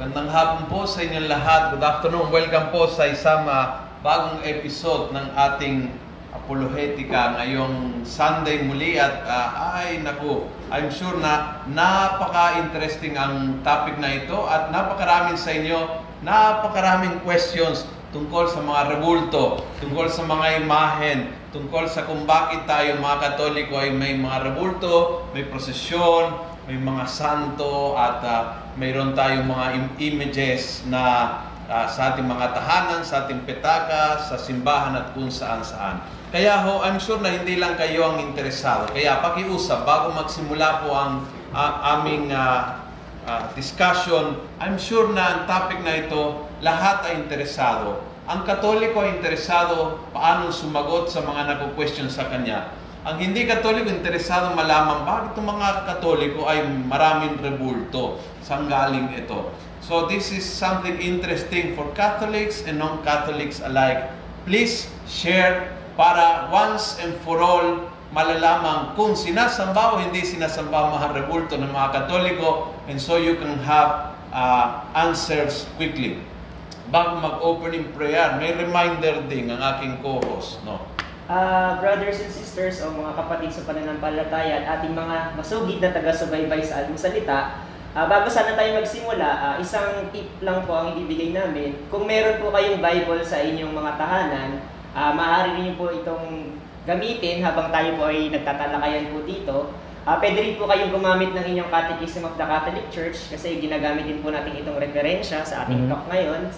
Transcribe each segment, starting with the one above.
Magandang hapon po sa inyong lahat. Good afternoon. Welcome po sa isang ah, bagong episode ng ating apologetika ngayong Sunday muli at ah, ay naku, I'm sure na napaka-interesting ang topic na ito at napakaraming sa inyo, napakaraming questions tungkol sa mga rebulto, tungkol sa mga imahen, tungkol sa kung bakit tayo mga Katoliko ay may mga rebulto, may prosesyon, may mga santo at ah, mayroon tayong mga im- images na ah, sa ating mga tahanan, sa ating petaka, sa simbahan at kung saan-saan. Kaya ho, I'm sure na hindi lang kayo ang interesado. Kaya pakiusap, bago magsimula po ang ah, aming ah, ah, discussion, I'm sure na ang topic na ito, lahat ay interesado. Ang Katoliko ay interesado paano sumagot sa mga nagko-question sa kanya. Ang hindi Katoliko, interesado malaman bakit itong mga Katoliko ay maraming rebulto. Saan galing ito? So this is something interesting for Catholics and non-Catholics alike. Please share para once and for all malalaman kung sinasamba o hindi sinasamba mga rebulto ng mga Katoliko and so you can have uh, answers quickly. Bago mag-opening prayer, may reminder din ang aking co-host. No? Ah, brothers and sisters o mga kapatid sa pananampalataya at ating mga masugid na taga-subaybay sa ating salita, ah, bago sana tayo magsimula, ah, isang tip lang po ang ibibigay namin. Kung meron po kayong Bible sa inyong mga tahanan, ah, maaari niyo po itong gamitin habang tayo po ay nagtatalakayan po dito. Ah, pwede rin po kayong gumamit ng inyong Catechism of the Catholic Church kasi ginagamit din po natin itong referensya sa ating Mhm. talk ngayon.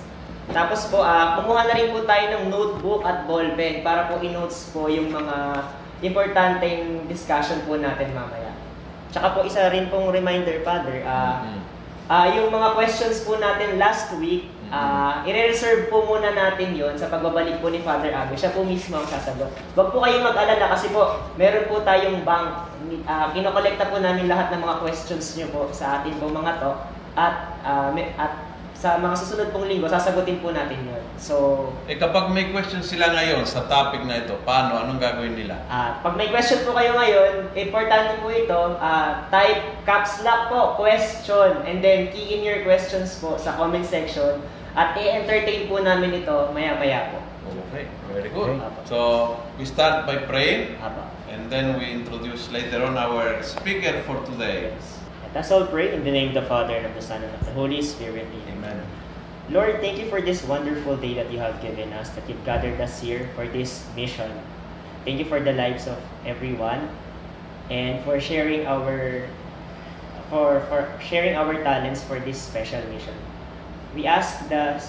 Tapos po, ah, kumuha na rin po tayo ng notebook at ballpen para po i-notes po yung mga importanteng discussion po natin mamaya. Tsaka po isa rin pong reminder, Father, ah, Mhm. ah, yung mga questions po natin last week, ah, i-reserve po muna natin yon sa pagbabalik po ni Father Abe. Siya po mismo ang sasagot. Huwag po kayong mag-alala kasi po, meron po tayong bank. Uh, kinokolekta po namin lahat ng mga questions nyo po sa atin po mga to. At, may- at sa mga susunod pong linggo, sasagutin po natin yon. So, Eh kapag may question sila ngayon sa topic na ito, paano? Anong gagawin nila? Ah, pag may question po kayo ngayon, importante po ito, ah, type caps lock po, question, and then key in your questions po sa comment section at i-entertain po namin ito maya-maya po. Okay, very good. Okay. So, we start by praying Apa. and then we introduce later on our speaker for today. Let us all pray in the name of the Father, and of the Son, and of the Holy Spirit. Amen. Lord, thank you for this wonderful day that you have given us, that you've gathered us here for this mission. Thank you for the lives of everyone and for sharing our for for sharing our talents for this special mission. We ask the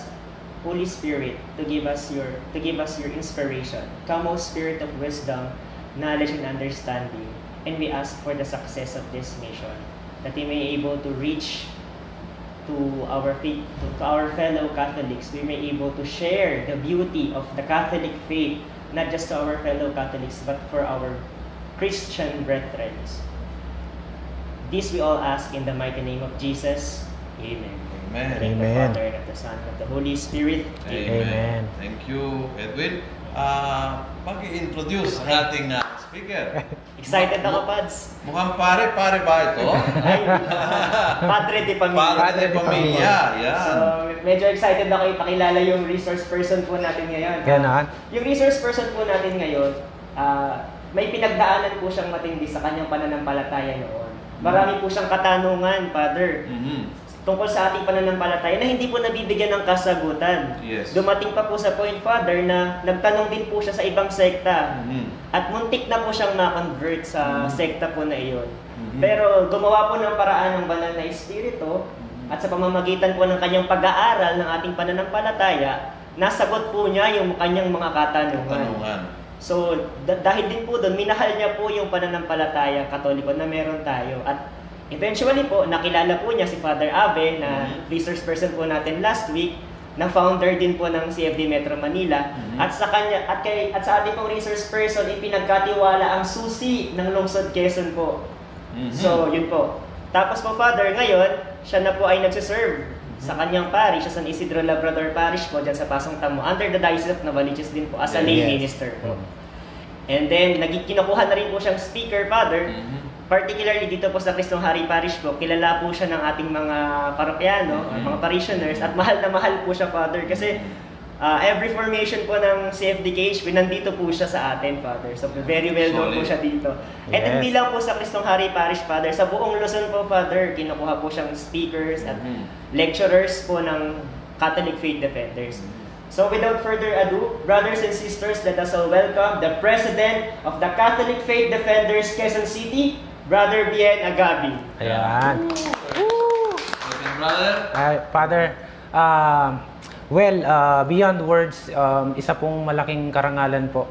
Holy Spirit to give us your to give us your inspiration. Come, O Spirit of wisdom, knowledge and understanding, and we ask for the success of this mission, that we may able to reach to our faith, to, to our fellow Catholics, we may able to share the beauty of the Catholic faith, not just to our fellow Catholics, but for our Christian brethren. This we all ask in the mighty name of Jesus. Amen. Amen. In the Amen. Father, and of the Son, and of the Holy Spirit. Amen. Thank you, Edwin. Ah, pag-introduce ang ating ah, speaker. Excited ako, Pads. Mukhang pare, pare ba ito? Ay, Padre de Pamilya. Padre de de Pamilya. Yan. So, medyo excited ako ipakilala yung resource person po natin ngayon. Ganon. Yung resource person po natin ngayon, ah, may pinagdaanan po siyang matindi sa kanyang pananampalataya noon. Marami po siyang katanungan, Father, Mhm. Tungkol sa ating pananampalataya na hindi po nabibigyan ng kasagutan. Yes. Dumating pa po sa point, Father, na nagtanong din po siya sa ibang sekta. Mhm. At muntik na po siyang ma-convert sa Mhm. sekta po na iyon. Mhm. Pero gumawa po ng paraan ng banal na espiritu at sa pamamagitan po ng kanyang pag-aaral ng ating pananampalataya, nasagot po niya yung kanyang mga katanungan. Tanungan. So, da- dahil din po doon, minahal niya po yung pananampalataya katoliko na meron tayo. At eventually po, nakilala po niya si Father Abe na Mhm. resource person po natin last week, na founder din po ng CFD Metro Manila. Mhm. At sa kanya at kay at sa ating pong resource person, ipinagkatiwala ang susi ng lungsod Quezon po. Mhm. So, yun po. Tapos po, Father, ngayon, siya na po ay nagsiserve sa kanyang parish, sa San Isidro Labrador Parish po, dyan sa Pasong Tamo, under the Diocese of Novaliches din po, as a lay Yes. minister po. And then, naging kinukuha na rin po siyang speaker, Father, Mhm. Particularly dito po sa Kristong Hari Parish po, kilala po siya ng ating mga parokyano, Mhm. mga parishioners, at mahal na mahal po siya, Father, kasi ah, every formation po ng CFDKH, nandito po siya sa atin, Father. So, very well known po siya dito. At Yes. hindi lang po sa Kristong Hari Parish, Father, sa buong Luzon po, Father, kinukuha po siyang speakers at Mhm. lecturers po ng Catholic Faith Defenders. So without further ado, brothers and sisters, let us all welcome the President of the Catholic Faith Defenders Quezon City, Brother Bien Agabi. Ayan. Welcome, brother. Ay, Father, um, well, uh, beyond words, um, isa pong malaking karangalan po.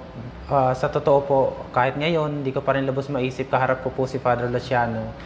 Uh, sa totoo po, kahit ngayon, hindi ko pa rin lubos maisip, kaharap ko po si Father Luciano.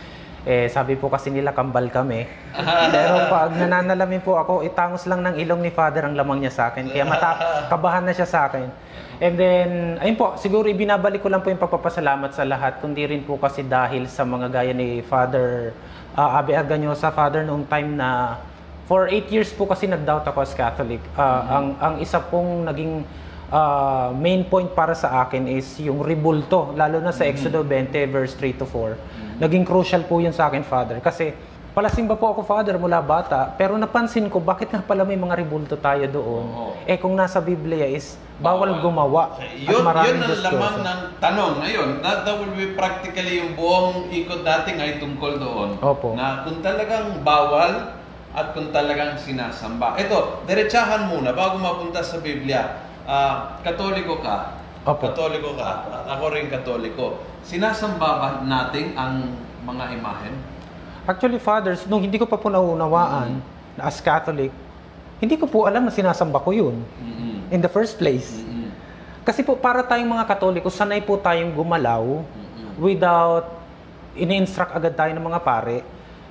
Eh, sabi po kasi nila kambal kami. Pero pag nananalamin po ako, itangos lang ng ilong ni Father ang lamang niya sa akin. Kaya mata kabahan na siya sa akin. And then, ayun po, siguro ibinabalik ko lang po yung pagpapasalamat sa lahat, kundi rin po kasi dahil sa mga gaya ni Father uh, Abe Arganyosa, Father, noong time na for eight years po kasi nag-doubt ako as Catholic. Uh, ang, ang isa pong naging uh, main point para sa akin is yung ribulto, lalo na sa Exodo 20 verse 3 to 4. Naging crucial po yun sa akin, Father. Kasi palasimba po ako, Father, mula bata. Pero napansin ko, bakit nga pala may mga ribulto tayo doon? Oo. Eh kung nasa Biblia is bawal gumawa. Yun, maraming yun ang Diyos-Diyoso. laman ng tanong ngayon. That, that will be practically yung buong ikot natin ay tungkol doon. Opo. Na kung talagang bawal at kung talagang sinasamba. Ito, diretsahan muna bago mapunta sa Biblia. Ah, katoliko ka. Opo. Katoliko ka. Ako rin katoliko. Sinasamba ba natin ang mga imahen? Actually, fathers, nung hindi ko pa po naunawaan na as Catholic, hindi ko po alam na sinasamba ko yun Mm-mm. in the first place. Mm-mm. Kasi po para tayong mga Katoliko, sanay po tayong gumalaw Mm-mm. without ini-instruct agad tayo ng mga pare.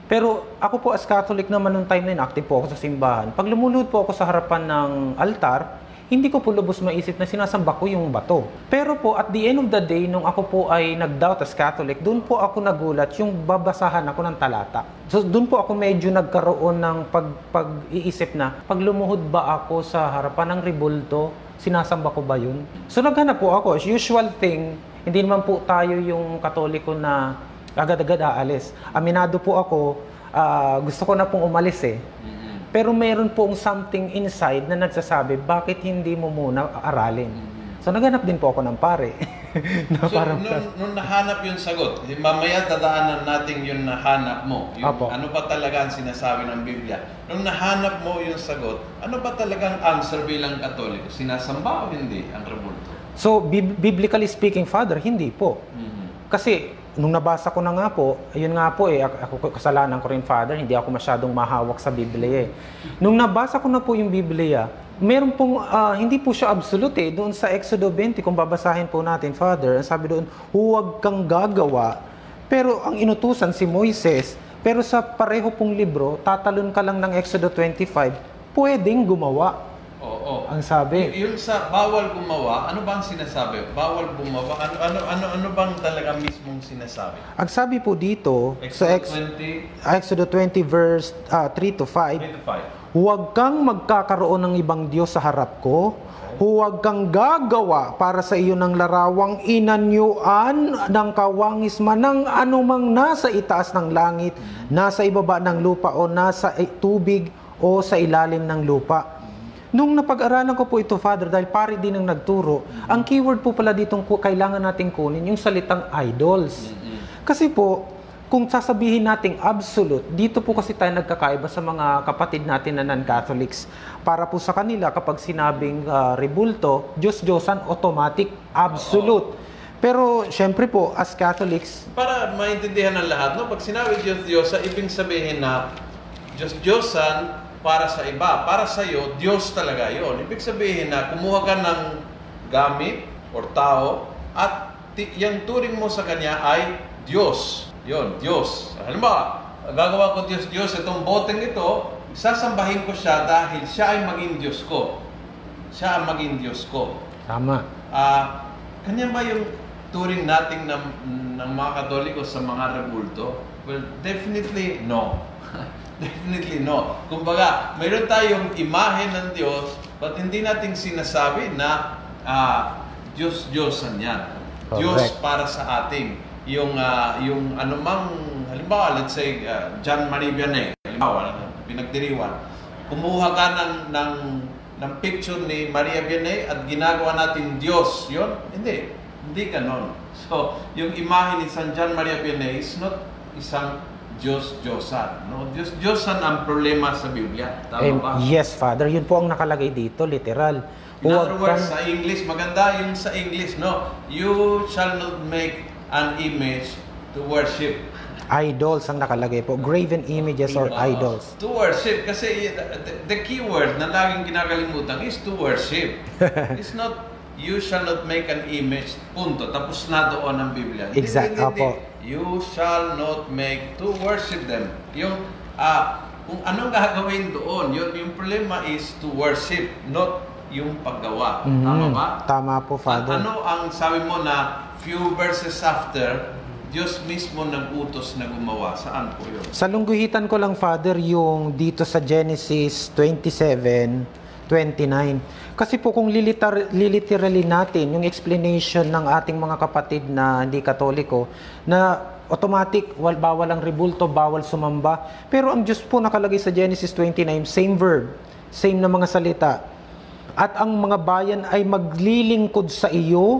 Pero ako po as Catholic naman nung time na yun, active po ako sa simbahan. Pag lumulod po ako sa harapan ng altar, hindi ko po lubos maisip na sinasamba ko yung bato. Pero po, at the end of the day, nung ako po ay nag-doubt as Catholic, doon po ako nagulat yung babasahan ako ng talata. So doon po ako medyo nagkaroon ng pag, pag-iisip na, pag lumuhod ba ako sa harapan ng ribulto, sinasamba ko ba yun? So naghanap po ako. As usual thing, hindi naman po tayo yung katoliko na agad-agad aalis. Aminado po ako, ah, gusto ko na pong umalis eh. Mm-mm. Pero meron pong something inside na nagsasabi, bakit hindi mo muna aralin? So naghanap din po ako ng pare. na So, parang, nung, nung nahanap yung sagot, mamaya dadaanan natin yung nahanap mo. Yung, Apo. ano ba talaga ang sinasabi ng Biblia? Nung nahanap mo yung sagot, ano ba talagang answer bilang katoliko? Sinasamba o hindi ang rebulto? so bib- biblically speaking, Father, hindi po. Mhm. Kasi nung nabasa ko na nga po, ayun nga po eh, ako, kasalanan ko rin Father, hindi ako masyadong mahawak sa Biblia eh. Nung nabasa ko na po yung Biblia, meron pong, ah, hindi po siya absolute eh. Doon sa Exodo 20, kung babasahin po natin Father, ang sabi doon, huwag kang gagawa. Pero ang inutusan si Moises, pero sa pareho pong libro, tatalon ka lang ng Exodo 25, pwedeng gumawa. Oo. Ang sabi. Y- yung sa bawal gumawa, ano ba ang sinasabi? Bawal gumawa, ano ano ano ano bang talaga mismong sinasabi? Ang sabi po dito, sa Exodus Ex- 20, Exodo 20 verse ah, 3 to 5, 3 to 5. Huwag kang magkakaroon ng ibang Diyos sa harap ko. Huwag kang gagawa para sa iyo ng larawang inanyuan ng kawangis man ng anumang nasa itaas ng langit, nasa ibaba ng lupa o nasa tubig o sa ilalim ng lupa. Nung napag-aralan ko po ito, Father, dahil pare din ang nagturo, ang keyword po pala ditong kailangan nating kunin, yung salitang idols. Kasi po, kung sasabihin nating absolute, dito po kasi tayo nagkakaiba sa mga kapatid natin na non-Catholics. Para po sa kanila, kapag sinabing ah, rebulto, Diyos-Diyosan, automatic, absolute. Pero, syempre po, as Catholics, Para maintindihan ng lahat, no? Pag sinabi Diyos Diyos, ibig sabihin na Diyos Diyosan para sa iba. Para sa iyo, Diyos talaga yon. Ibig sabihin na kumuha ka ng gamit or tao at yung turing mo sa kanya ay Diyos. Yon, Diyos. Halimbawa, gagawa ko Diyos Diyos itong boteng ito, sasambahin ko siya dahil siya ay maging Diyos ko. Siya ang maging Diyos ko. tama. Ah, kanya ba yung turing nating ng, ng mga Katoliko sa mga rebulto? Well, definitely no. definitely no. Kumbaga, mayroon tayong imahe ng Diyos, but hindi nating sinasabi na ah, Diyos-Diyosan yan. Diyos Correct. para sa ating. yung ah, yung anumang halimbawa let's say ah, John Marie Vianney halimbawa pinagdiriwan kumuha ka ng ng ng picture ni Maria Vianney at ginagawa natin Diyos yun hindi hindi ganon so yung imahe ni San John Maria Vianney is not isang Diyos Diyosan no Diyos Diyosan ang problema sa Biblia tama Em, ba yes, Father. Yun po ang nakalagay dito, literal. In other Huwag words, kang- sa English, maganda yung sa English, no? You shall not make an image to worship. idols ang nakalagay po. Graven images or Uh, idols. To worship. Kasi the, the, key word na laging ginagalimutan is to worship. It's not, you shall not make an image, punto. Tapos na doon ang Biblia. Hindi, Exact, hindi, hindi. opo. You shall not make to worship them. Yung, ah, kung anong gagawin doon, yun, yung problema is to worship, not yung paggawa. Mhm. Tama ba? Tama po, At Father. ano ang sabi mo na few verses after, Diyos mismo nag-utos na gumawa. Saan po yun? Sa lungguhitan ko lang, Father, yung dito sa Genesis 27, 29. Kasi po kung lilitar, liliterally natin yung explanation ng ating mga kapatid na hindi katoliko, na automatic, wal, bawal ang rebulto, bawal sumamba. Pero ang Diyos po nakalagay sa Genesis 29, same verb, same na mga salita. At ang mga bayan ay maglilingkod sa iyo,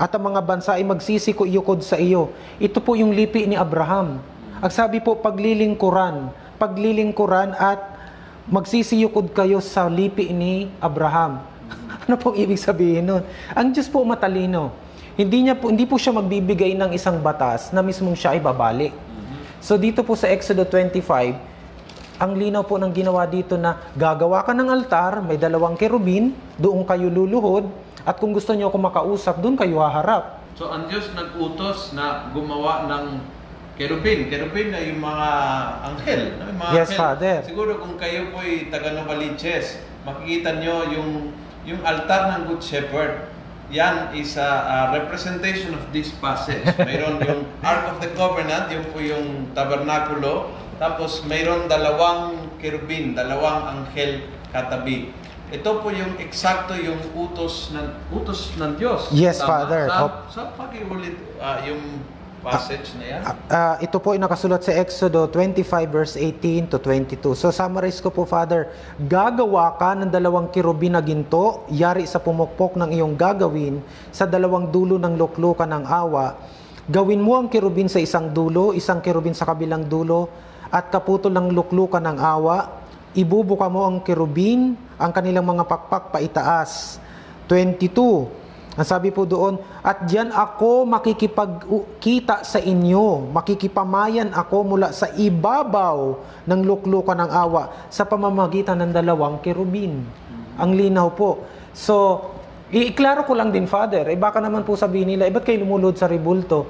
at ang mga bansa ay magsisiko-iyukod sa iyo. Ito po yung lipi ni Abraham. Ang sabi po, paglilingkuran, paglilingkuran at magsisiyukod kayo sa lipi ni Abraham. ano po ibig sabihin nun? Ang Diyos po matalino. Hindi, niya po, hindi po siya magbibigay ng isang batas na mismong siya ay babali. So dito po sa Exodo 25, ang linaw po ng ginawa dito na gagawa ka ng altar, may dalawang kerubin, doon kayo luluhod, at kung gusto niyo ako makausap, doon kayo haharap. So, ang Diyos nag-utos na gumawa ng kerubin. Kerubin ay yung mga anghel. No? Yung mga Yes, anghel. Father. Siguro kung kayo po ay taga Novaliches, makikita nyo yung, yung altar ng Good Shepherd. Yan is a, a representation of this passage. Mayroon yung Ark of the Covenant, yung po yung tabernakulo. Tapos mayroon dalawang kerubin, dalawang anghel katabi. Ito po yung eksakto yung utos ng utos ng Diyos. Yes, Tama? Father. Sa, sa pakiulit ah, yung passage na yan. Ah, ito po ay nakasulat sa Exodo 25 verse 18 to 22. So summarize ko po, Father. Gagawa ka ng dalawang kirubin na ginto, yari sa pumukpok ng iyong gagawin sa dalawang dulo ng luklukan ng awa. Gawin mo ang kirubin sa isang dulo, isang kirubin sa kabilang dulo, at kaputol ng luklukan ng awa. Ibubuka mo ang kirubin, ang kanilang mga pakpak paitaas. 22. Ang sabi po doon, at diyan ako makikipagkita sa inyo, makikipamayan ako mula sa ibabaw ng luklukan ng awa sa pamamagitan ng dalawang kerubin. Ang linaw po. So, iiklaro ko lang din, Father, eh baka naman po sabihin nila, eh ba't kayo lumulod sa ribulto?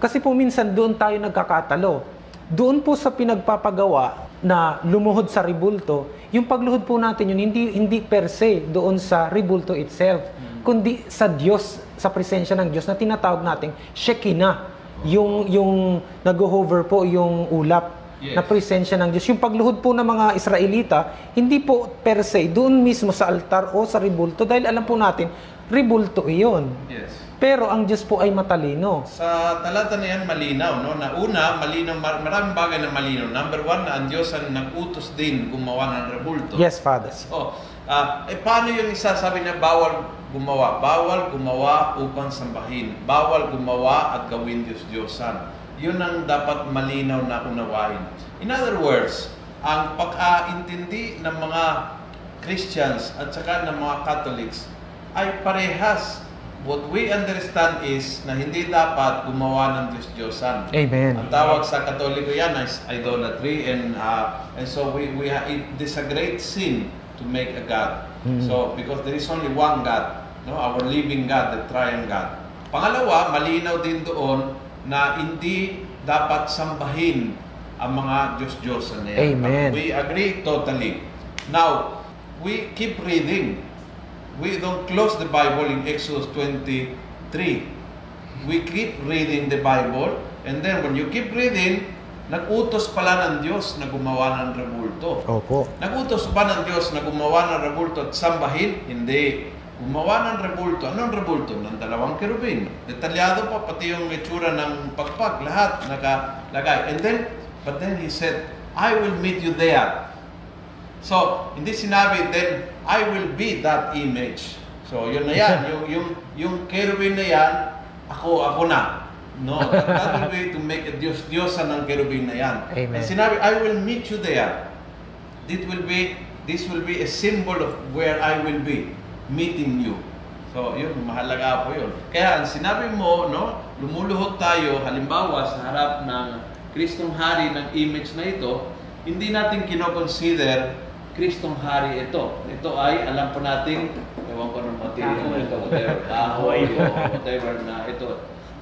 Kasi po minsan doon tayo nagkakatalo. Doon po sa pinagpapagawa na lumuhod sa ribulto, yung pagluhod po natin yun, hindi, hindi per se doon sa ribulto itself, kundi sa Diyos, sa presensya ng Diyos na tinatawag nating Shekinah. Yung, yung nag-hover po yung ulap Yes. na presensya ng Diyos. Yung pagluhod po ng mga Israelita, hindi po per se doon mismo sa altar o sa ribulto dahil alam po natin, ribulto iyon. Yes. Pero ang Diyos po ay matalino. Sa talata na yan, malinaw. No? Na una, malinaw, mar- maraming bagay na malinaw. Number one, na ang Diyos ang nag-utos din gumawa ng rebulto. Yes, Father. So, ah, eh, paano yung isa sabi na bawal gumawa? Bawal gumawa upang sambahin. Bawal gumawa at gawin Diyos-Diyosan. Yun ang dapat malinaw na unawain. In other words, ang pagkaintindi ng mga Christians at saka ng mga Catholics ay parehas. What we understand is na hindi dapat gumawa ng Diyos-Diyosan. Amen. Ang tawag sa Katoliko yan is idolatry and uh, and so we we ha- it is a great sin to make a god. Mm. So because there is only one God, no, our living God, the triune God. Pangalawa, malinaw din doon na hindi dapat sambahin ang mga Diyos-Diyosan na yan. Amen. We agree totally. Now, we keep reading. We don't close the Bible in Exodus 23. We keep reading the Bible and then when you keep reading, nag-utos pala ng Diyos na gumawa ng rebulto. Opo. Nag-utos ba ng Diyos na gumawa ng rebulto at sambahin? Hindi. Gumawa ng rebulto. Anong rebulto? Ng dalawang kerubin. Detalyado pa, pati yung itsura ng pagpag, lahat nakalagay. And then, but then he said, I will meet you there. So, hindi sinabi, then I will be that image. So, yun na yan. yung, yung, yung kerubin na yan, ako, ako na. No, that, that will be to make a Diyos, Diyosan ng kerubin na yan. Amen. And sinabi, I will meet you there. This will be, this will be a symbol of where I will be, meeting you. So, yun, mahalaga po yun. Kaya, ang sinabi mo, no, lumuluhod tayo, halimbawa, sa harap ng Kristong Hari ng image na ito, hindi natin kinoconsider Kristong Hari ito. Ito ay, alam po natin, ewan ko ng material Kahoy. ito, whatever, kahoy o whatever na ito.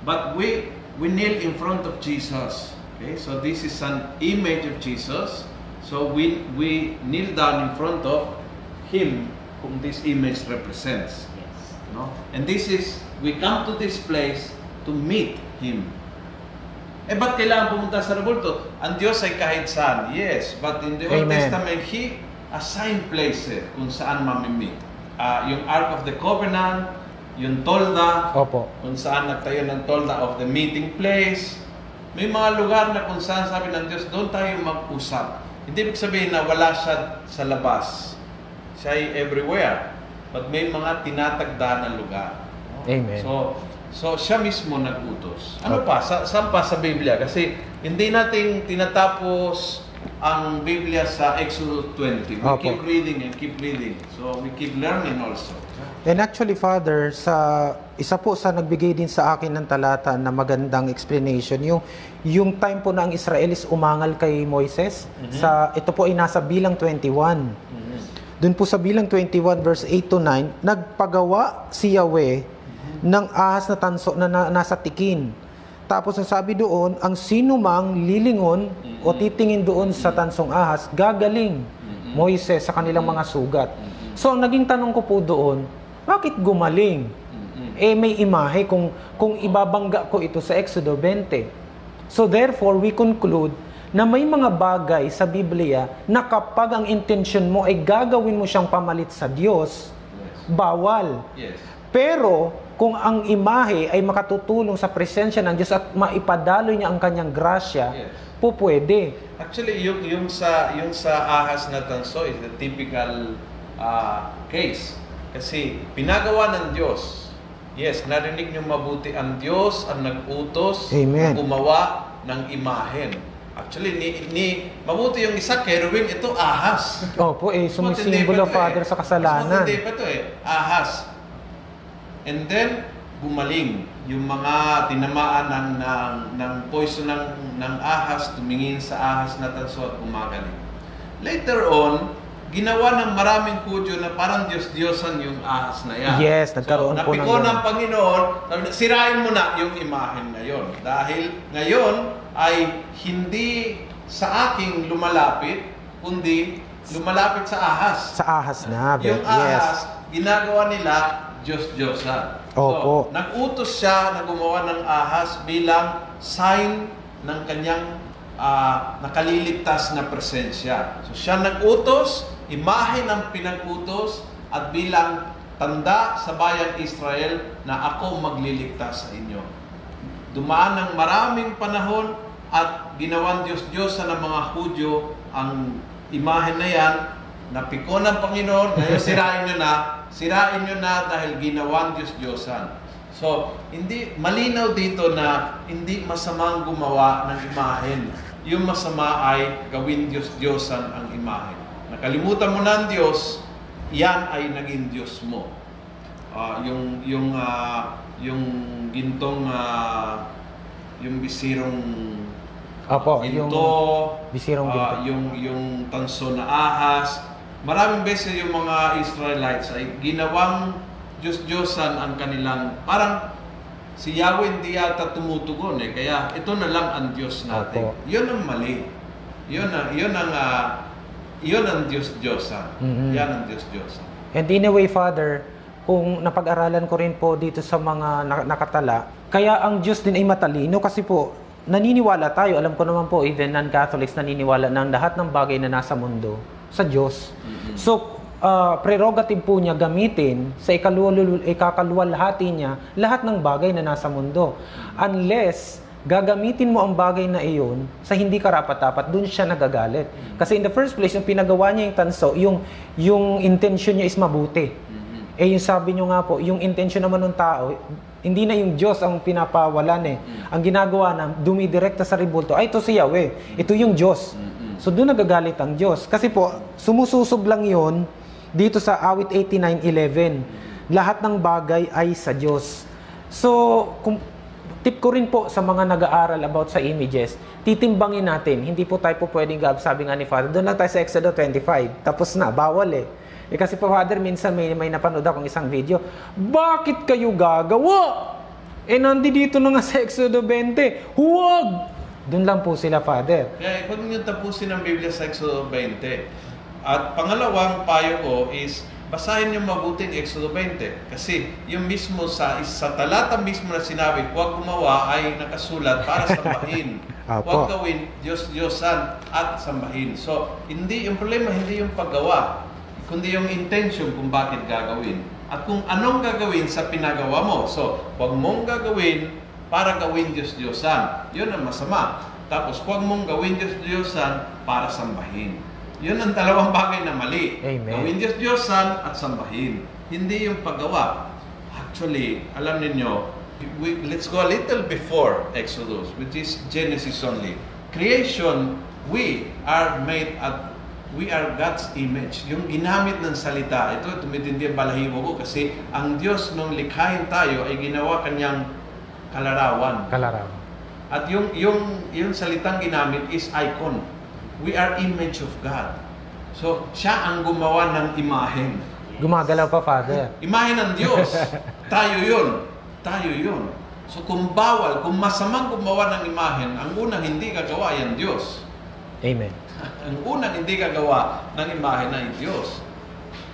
But we, we kneel in front of Jesus. Okay, so this is an image of Jesus. So we, we kneel down in front of Him whom this image represents. Yes. No? And this is, we come to this place to meet Him. Eh, ba't kailangan pumunta sa rebulto? Ang Diyos ay kahit saan. Yes, but in the Old Amen. Testament, He assigned places kung saan mamimit. Ah, yung Ark of the Covenant, yung Tolda, Opo. kung saan nagtayo ng tolda of the meeting place. May mga lugar na kung saan sabi ng Diyos, doon tayo mag-usap. Hindi ibig sabihin na wala siya sa labas. Siya ay everywhere. But may mga tinatagda na lugar. Amen. So, so siya mismo nag-utos. Ano pa? Sa, saan pa sa Biblia? Kasi hindi natin tinatapos ang Biblia sa Exodus 20. We Opo. keep reading and keep reading. So, we keep learning also. And actually, Father, sa isa po sa nagbigay din sa akin ng talata na magandang explanation, yung yung time po na ang Israel is umangal kay Moises, sa ito po ay nasa bilang 21. Doon po sa bilang 21 verse 8 to 9, nagpagawa si Yahweh ng ahas na tanso na, na- nasa tikin. Tapos ang sabi doon, ang sino mang lilingon o titingin doon sa tansong ahas, gagaling Moises sa kanilang mga sugat. So ang naging tanong ko po doon, bakit gumaling? Eh may imahe kung kung ibabangga ko ito sa Exodo 20. So therefore we conclude na may mga bagay sa Biblia na kapag ang intention mo ay gagawin mo siyang pamalit sa Diyos, bawal. Yes. Pero kung ang imahe ay makatutulong sa presensya ng Diyos at maipadaloy niya ang kanyang grasya, Yes. po pwede. Actually, yung, yung sa yung sa ahas na tanso is a typical ah, case. Kasi pinagawa ng Diyos. Yes, narinig niyo mabuti ang Diyos ang nag-utos Amen. na gumawa ng imahen. Actually, ni, ni mabuti yung isa, kerubin, ito ahas. Opo, eh, Mas sumisimbolo, Father, eh. sa Mas kasalanan. matindi pa to eh, ahas. And then, gumaling yung mga tinamaan ng, ng, ng poison ng, ng ahas, tumingin sa ahas na tanso at gumagaling. Later on, ginawa ng maraming kudyo na parang Diyos-Diyosan yung ahas na yan. Yes, nagkaroon so, po ng ng Panginoon, sirain mo na yung imahen na yon. Dahil ngayon ay hindi sa aking lumalapit, kundi lumalapit sa ahas. Sa ahas na, Yung yes. ahas, ginagawa nila Diyos-Diyosan. Opo. So, nag-utos siya na gumawa ng ahas bilang sign ng kanyang ah, nakaliligtas na presensya. So, siya nag-utos, imahe ng pinag-utos, at bilang tanda sa bayang Israel na ako magliligtas sa inyo. Dumaan ng maraming panahon at ginawan Diyos-Diyosan ng mga Hudyo ang imahe na yan, napiko ng Panginoon, ngayon sirain nyo na, sirain nyo na dahil ginawan Diyos-Diyosan. So, hindi malinaw dito na hindi masamang gumawa ng imahen. Yung masama ay gawin Diyos-Diyosan ang imahen. Nakalimutan mo na ang Diyos, yan ay naging Diyos mo. Ah, yung yung ah, yung gintong ah, yung bisirong Opo, ginto, yung bisirong ginto. yung yung tanso na ahas. Maraming beses yung mga Israelites ay ginawang Diyos-Diyosan ang kanilang parang si Yahweh hindi yata tumutugon eh kaya ito na lang ang Diyos natin. Opo. Yun ang mali. Yun ang yun ang ah, yun ang Diyos-Diyosan. Mhm. Yan ang Diyos-Diyosan. And in a way, Father, kung napag-aralan ko rin po dito sa mga na- nakatala, kaya ang Diyos din ay matalino kasi po, naniniwala tayo, alam ko naman po, even non-Catholics naniniwala ng lahat ng bagay na nasa mundo sa Diyos. So, ah, prerogative po niya gamitin sa ikaluwal- ikakaluwalhati niya lahat ng bagay na nasa mundo. Unless gagamitin mo ang bagay na iyon sa hindi karapat-dapat, dun siya nagagalit. Kasi in the first place, yung pinagawa niya yung tanso, yung, yung intention niya is mabuti. Eh yung sabi niyo nga po, yung intention naman ng tao, hindi na yung Diyos ang pinapawalan eh. Ang ginagawa na dumidirekta sa ribulto, ay ito si Yahweh, ito yung Diyos. So doon nagagalit ang Diyos. Kasi po, sumususob lang yon dito sa awit 89.11. Lahat ng bagay ay sa Diyos. So, kung, tip ko rin po sa mga nag-aaral about sa images, titimbangin natin. Hindi po tayo po pwedeng gab, sabi nga ni Father. Doon lang tayo sa Exodus 25. Tapos na, bawal eh. Eh kasi po Father, minsan may, may napanood akong isang video. Bakit kayo gagawa? Eh nandi dito na nga sa Exodus 20. Huwag! Doon lang po sila Father. Kaya huwag niyo tapusin ang Biblia sa Exodo 20. At pangalawang payo ko is basahin niyo mabuti ang Exodo 20. Kasi yung mismo sa, sa talata mismo na sinabi, huwag gumawa ay nakasulat para sambahin. Huwag gawin Diyos-Diyosan at sambahin. So, hindi yung problema hindi yung paggawa, kundi yung intention kung bakit gagawin. At kung anong gagawin sa pinagawa mo. So, huwag mong gagawin para gawin Diyos-Diyosan. Yun ang masama. Tapos, huwag mong gawin Diyos-Diyosan para sambahin. Yun ang dalawang bagay na mali. Amen. Gawin Diyos-Diyosan at sambahin. Hindi yung paggawa. Actually, alam ninyo, we, let's go a little before Exodus, which is Genesis only. Creation, we are made at we are God's image. Yung ginamit ng salita, ito tumitindi ang balahibo ko kasi ang Diyos nung likhain tayo ay ginawa kanyang kalarawan. Kalaraw. At yung yung yung salitang ginamit is icon. We are image of God. So, siya ang gumawa ng imahen. Gumagalaw pa Father. Imahen ng Diyos. Tayo yun. Tayo yun. So, kung bawal, kung masamang gumawa ng imahen, ang unang hindi gagawa yan Diyos. Amen. ang unang hindi gagawa ng imahen ay Diyos.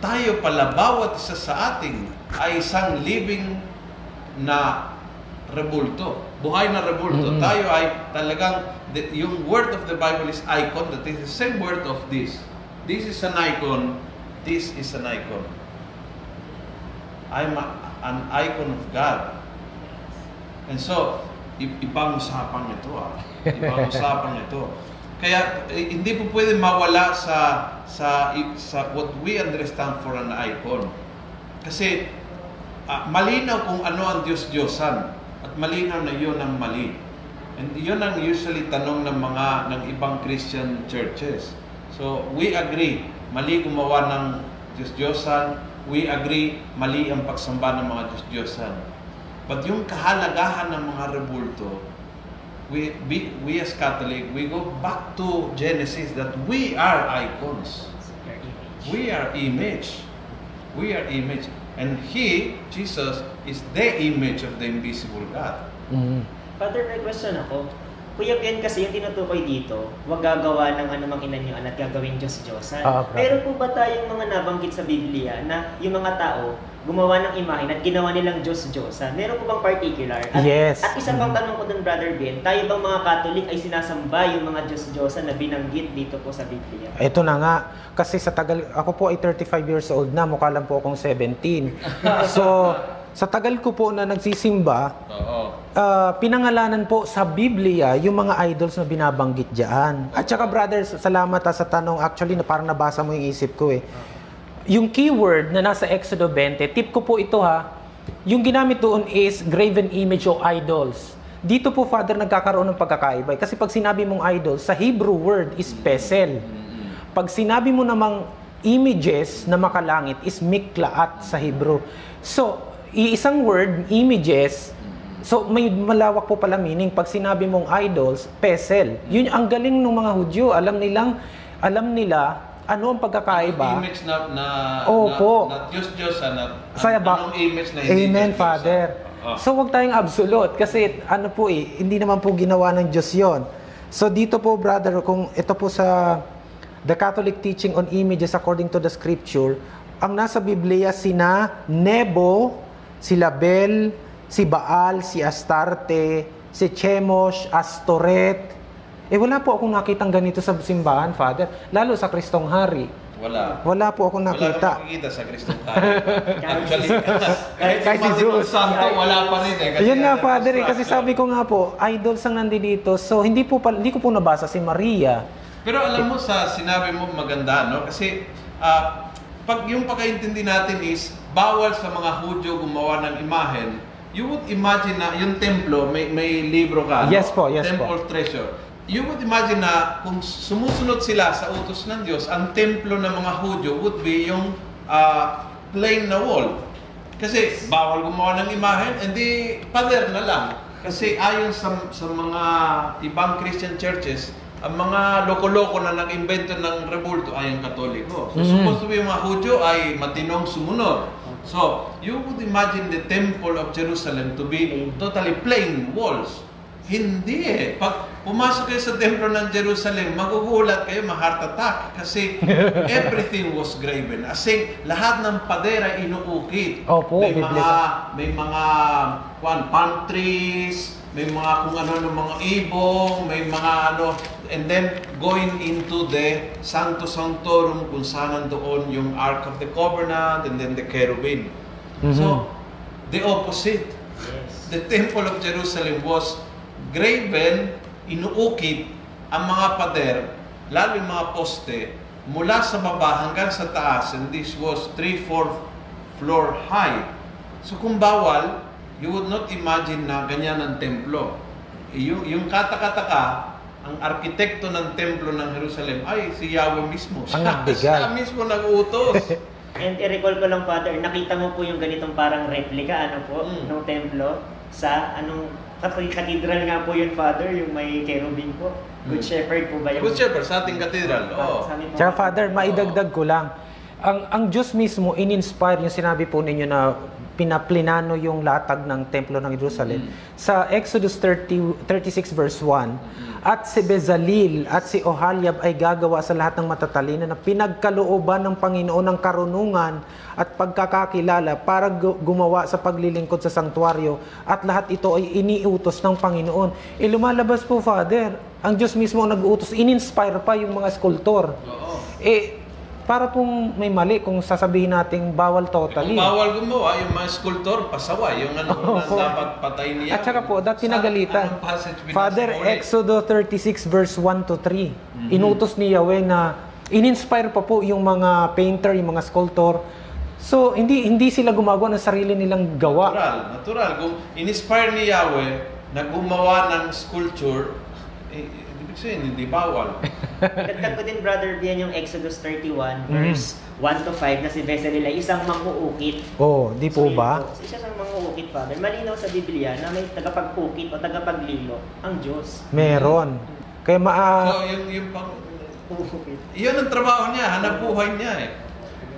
Tayo pala, bawat isa sa ating ay isang living na rebulto. Buhay na rebulto. Mhm. Tayo ay talagang, the- yung word of the Bible is icon. That is the same word of this. This is an icon. This is an icon. I'm a- an icon of God. And so, ibang usapang ito ah. Ibang usapang ito. Kaya eh, hindi po pwede mawala sa sa sa what we understand for an icon. Kasi ah, malinaw kung ano ang Diyos-Diyosan at malinaw na yun ang mali. And yun ang usually tanong ng mga ng ibang Christian churches. So, we agree, mali gumawa ng Diyos-Diyosan. We agree, mali ang pagsamba ng mga Diyos-Diyosan. But yung kahalagahan ng mga rebulto, we, we, we as Catholic, we go back to Genesis that we are icons. We are image. We are image. And He, Jesus, is the image of the invisible God. Mm. Father, may question ako. Kuya Ben kasi yung tinutukoy dito, huwag gagawa ng anumang inanyuan at gagawin Diyos-Diyosan. Ah. Meron po ba tayong mga nabanggit sa Biblia na yung mga tao gumawa ng imahin at ginawa nilang Diyos-Diyosan? Meron po bang particular? At, Yes. At isa pang tanong ko dun, Brother Ben, tayo bang mga Katolik ay sinasamba yung mga Diyos-Diyosan na binanggit dito po sa Biblia? Ito na nga, kasi sa tagal, ako po ay 35 years old na, mukha lang po akong 17. so, sa tagal ko po na nagsisimba, Oo. ah, pinangalanan po sa Biblia yung mga idols na binabanggit diyan. At saka brothers, salamat ha, sa tanong. Actually, na parang nabasa mo yung isip ko eh. Yung keyword na nasa Exodo 20, tip ko po ito ha. Yung ginamit doon is graven image o idols. Dito po, Father, nagkakaroon ng pagkakaiba. eh. Kasi pag sinabi mong idol, sa Hebrew word is pesel. Pag sinabi mo namang images na makalangit is miklaat sa Hebrew. So, iisang word, images, so may malawak po pala meaning. Pag sinabi mong idols, pesel. Yun ang galing ng mga Hudyo. Alam nilang, alam nila ano ang pagkakaiba. Image na, na, Opo. na, na Diyos-Diyos, na, Saya ba? anong image na hindi Amen, Diyos-Diyosan? Father. Oo. So, wag tayong absolute. Kasi, ano po eh, hindi naman po ginawa ng Diyos yon. So, dito po, brother, kung ito po sa The Catholic Teaching on Images According to the Scripture, ang nasa Biblia sina Nebo, si Label, si Baal, si Astarte, si Chemosh, Astoret. Eh, wala po akong nakitang ganito sa simbahan, Father. Lalo sa Kristong Hari. Wala. Wala po akong Wala nakita. kang makikita sa Kristong kahit. Actually, kahit Kahit si Zeus. Santo, wala pa rin eh. Kasi Ayun nga, ano, Father, eh, kasi sabi ko nga po, idols ang nandi dito. So, hindi po hindi ko po nabasa si Maria. Pero alam mo sa sinabi mo maganda, no? Kasi ah, pag yung pagkaintindi natin is bawal sa mga Hudyo gumawa ng imahen. You would imagine na yung templo, may may libro ka, no? Yes po, yes Temple treasure. You would imagine na kung sumusunod sila sa utos ng Diyos, ang templo ng mga Hudyo would be yung ah, plain na wall. Kasi bawal gumawa ng imahen, hindi pader na lang. Kasi ayon sa, sa mga ibang Christian churches, ang mga loko-loko na nag-invento ng rebulto ay ang katoliko. So, Mhm. supposed to be mga Hudyo ay matinong sumunod. So, you would imagine the temple of Jerusalem to be totally plain walls. Hindi eh. Pag pumasok kayo sa templo ng Jerusalem, magugulat kayo, ma-heart attack. Kasi everything was graven. As in, lahat ng padera inuukit. Opo, may mga, may mga kwan, palm trees, may mga kung ano ng mga ibong, may mga ano, and then going into the Santo Sanctorum kung saan nandoon yung Ark of the Covenant and then the cherubim. Mhm. So, the opposite. Yes. The Temple of Jerusalem was graven, inuukit ang mga pader, lalo yung mga poste, mula sa baba hanggang sa taas, and this was 3-4 floor high. So kung bawal, you would not imagine na ganyan ang templo. Eh, Yung, yung katakataka, ang arkitekto ng templo ng Jerusalem ay si Yahweh mismo. Ang Siya, nagbigay. siya mismo nag-utos. And i-recall ko lang, Father, nakita mo po yung ganitong parang replica, ano po, Mm. ng templo sa anong kat- cathedral nga po yun, Father, yung may cherubim po. Good Mm. Shepherd po ba yung... Good Shepherd sa ating katedral. Oo. Po- Tsaka Father, maidagdag ko lang. Ang ang Diyos mismo in-inspire yung sinabi po ninyo na pinaplinano yung latag ng templo ng Jerusalem Mm. sa Exodus 30, 36 verse 1 at si Bezalel at si Ohaliab ay gagawa sa lahat ng matatalino na pinagkalooban ng Panginoon ng karunungan at pagkakakilala para gu- gumawa sa paglilingkod sa sanktuaryo at lahat ito ay iniutos ng Panginoon. E lumalabas po Father, ang Diyos mismo ang nag-utos, in-inspire pa yung mga skulptor. Oo. Eh, para pong may mali kung sasabihin nating bawal totally. Kung bawal gumawa, yung mga skulptor, pasaway. Yung ano, Opo. na dapat patay niya. At saka po, dati pinagalitan. Father? Exodo 36 verse 1 to 3. Mhm. Inutos ni Yahweh na in-inspire pa po yung mga painter, yung mga sculptor. So, hindi hindi sila gumagawa ng sarili nilang gawa. Natural, natural. Kung in-inspire ni Yahweh na gumawa ng sculpture, sabihin, hindi bawal. Dagdag ko din, Brother Dian, yung Exodus 31, Mm. verse 1 to 5, na si Bezalel ay isang manguukit. Oh, di po So, yun ba? po, Isa siyang manguukit, Father. Malinaw sa Biblia na may tagapag-ukit o tagapaglilo ang Diyos. Meron. Kaya maa so, yung, yung pang. Iyon ang trabaho niya, hanap buhay niya eh.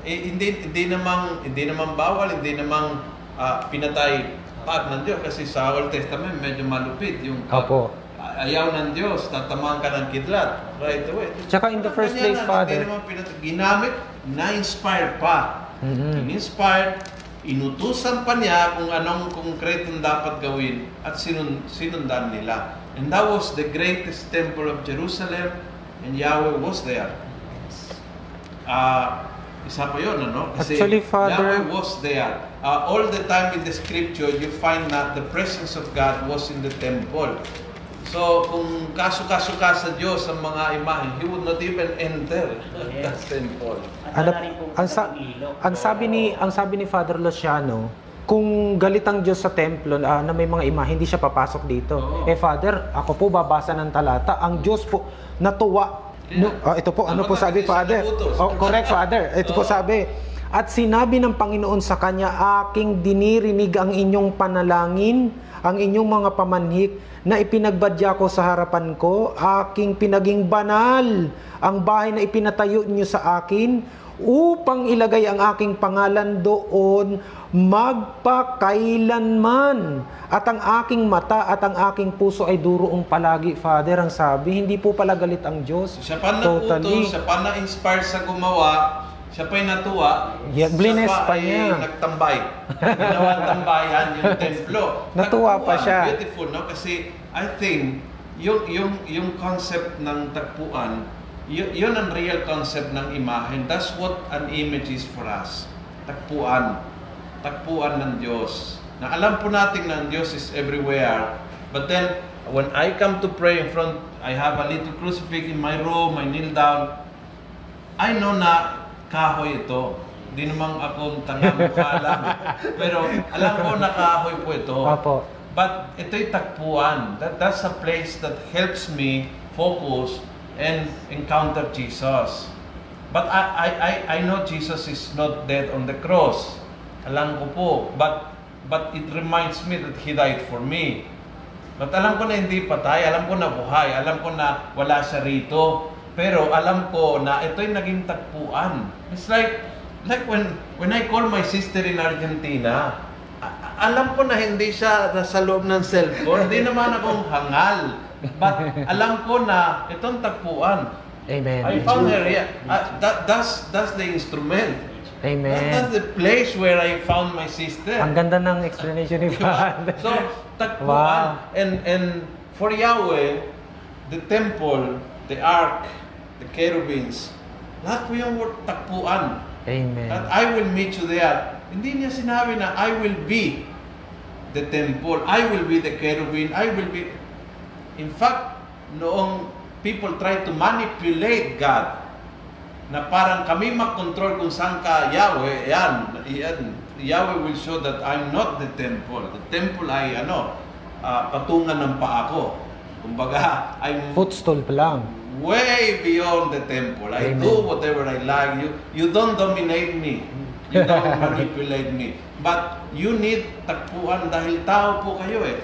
eh hindi hindi namang hindi namang bawal, hindi namang ah, pinatay pag ng Diyos kasi sa Old Testament medyo malupit yung pag- Opo. Ayaw ng Diyos, tatamaan ka ng kidlat right away. Tsaka in the first Ganyan place, na, Father- naman pinat- ginamit, na-inspire pa. Mhm. In-inspired, inutusan pa niya kung anong konkretong dapat gawin at sinun sinundan nila. And that was the greatest temple of Jerusalem and Yahweh was there. Ah, isa pa yun, ano? Actually, Father- Yahweh was there. Ah, all the time in the scripture, you find that the presence of God was in the temple. So, kung kaso-kaso ka sa Diyos ang mga imahe, He would not even enter Yes. the temple. Ano, ang, sa, ang sabi ni ang sabi ni Father Luciano, kung galit ang Diyos sa templo ah, na may mga imahe, hindi siya papasok dito. Oo. Eh Father, ako po babasa ng talata, ang Diyos po natuwa. No, ah, ito po, ano Tama po sabi Father? Oh, correct Father. Ito po Oo. sabi, at sinabi ng Panginoon sa kanya, aking dinirinig ang inyong panalangin, ang inyong mga pamanhik, na ipinagbadya ko sa harapan ko, aking pinaging banal ang bahay na ipinatayo niyo sa akin, upang ilagay ang aking pangalan doon magpakailanman. At ang aking mata at ang aking puso ay duroong palagi, Father, ang sabi. Hindi po pala galit ang Diyos. Siya pa nakutos, siya pa na-inspire sa gumawa, siya pa'y natuwa. Yeah, blines siya pa ay niya. nagtambay. Ginawa tambayan yung templo. Natuwa pa Tagpuan, siya. Beautiful, no? Kasi I think yung yung yung concept ng tagpuan y- yun ang real concept ng imahen. That's what an image is for us. Tagpuan. Tagpuan ng Diyos. Na alam po natin na ang Diyos is everywhere. But then, when I come to pray in front, I have a little crucifix in my room, I kneel down. I know na kahoy ito. Hindi naman ako tanga mukha lang. Pero alam ko na kahoy po ito. Opo. But ito'y takpuan. That, that's a place that helps me focus and encounter Jesus. But I, I, I, I know Jesus is not dead on the cross. Alam ko po. But, but it reminds me that He died for me. But alam ko na hindi patay. Alam ko na buhay. Alam ko na wala siya rito. Pero alam ko na ito'y naging takpuan. It's like, like when, when I call my sister in Argentina, alam ko na hindi siya nasa loob ng cellphone. Hindi naman akong hangal. But alam ko na itong takpuan. Amen. I found her here. Ah, that, that's, that's the instrument. That, Amen. that's the place where I found my sister. Ang ganda ng explanation ni Father. So, takpuan. Wow. And, and for Yahweh, the temple, the ark, the cherubims, lahat po yung word takpuan. Amen. That I will meet you there. Hindi niya sinabi na I will be the temple, I will be the cherubim, I will be... In fact, noong people try to manipulate God, na parang kami mag-control kung saan ka Yahweh, yan, yan, Yahweh will show that I'm not the temple. The temple ay ano, ah, patungan ng paa ko. Kumbaga, I'm Footstool pa lang. way beyond the temple. I Amen. do whatever I like. You you don't dominate me. You don't manipulate me. But you need takpuan dahil tao po kayo eh.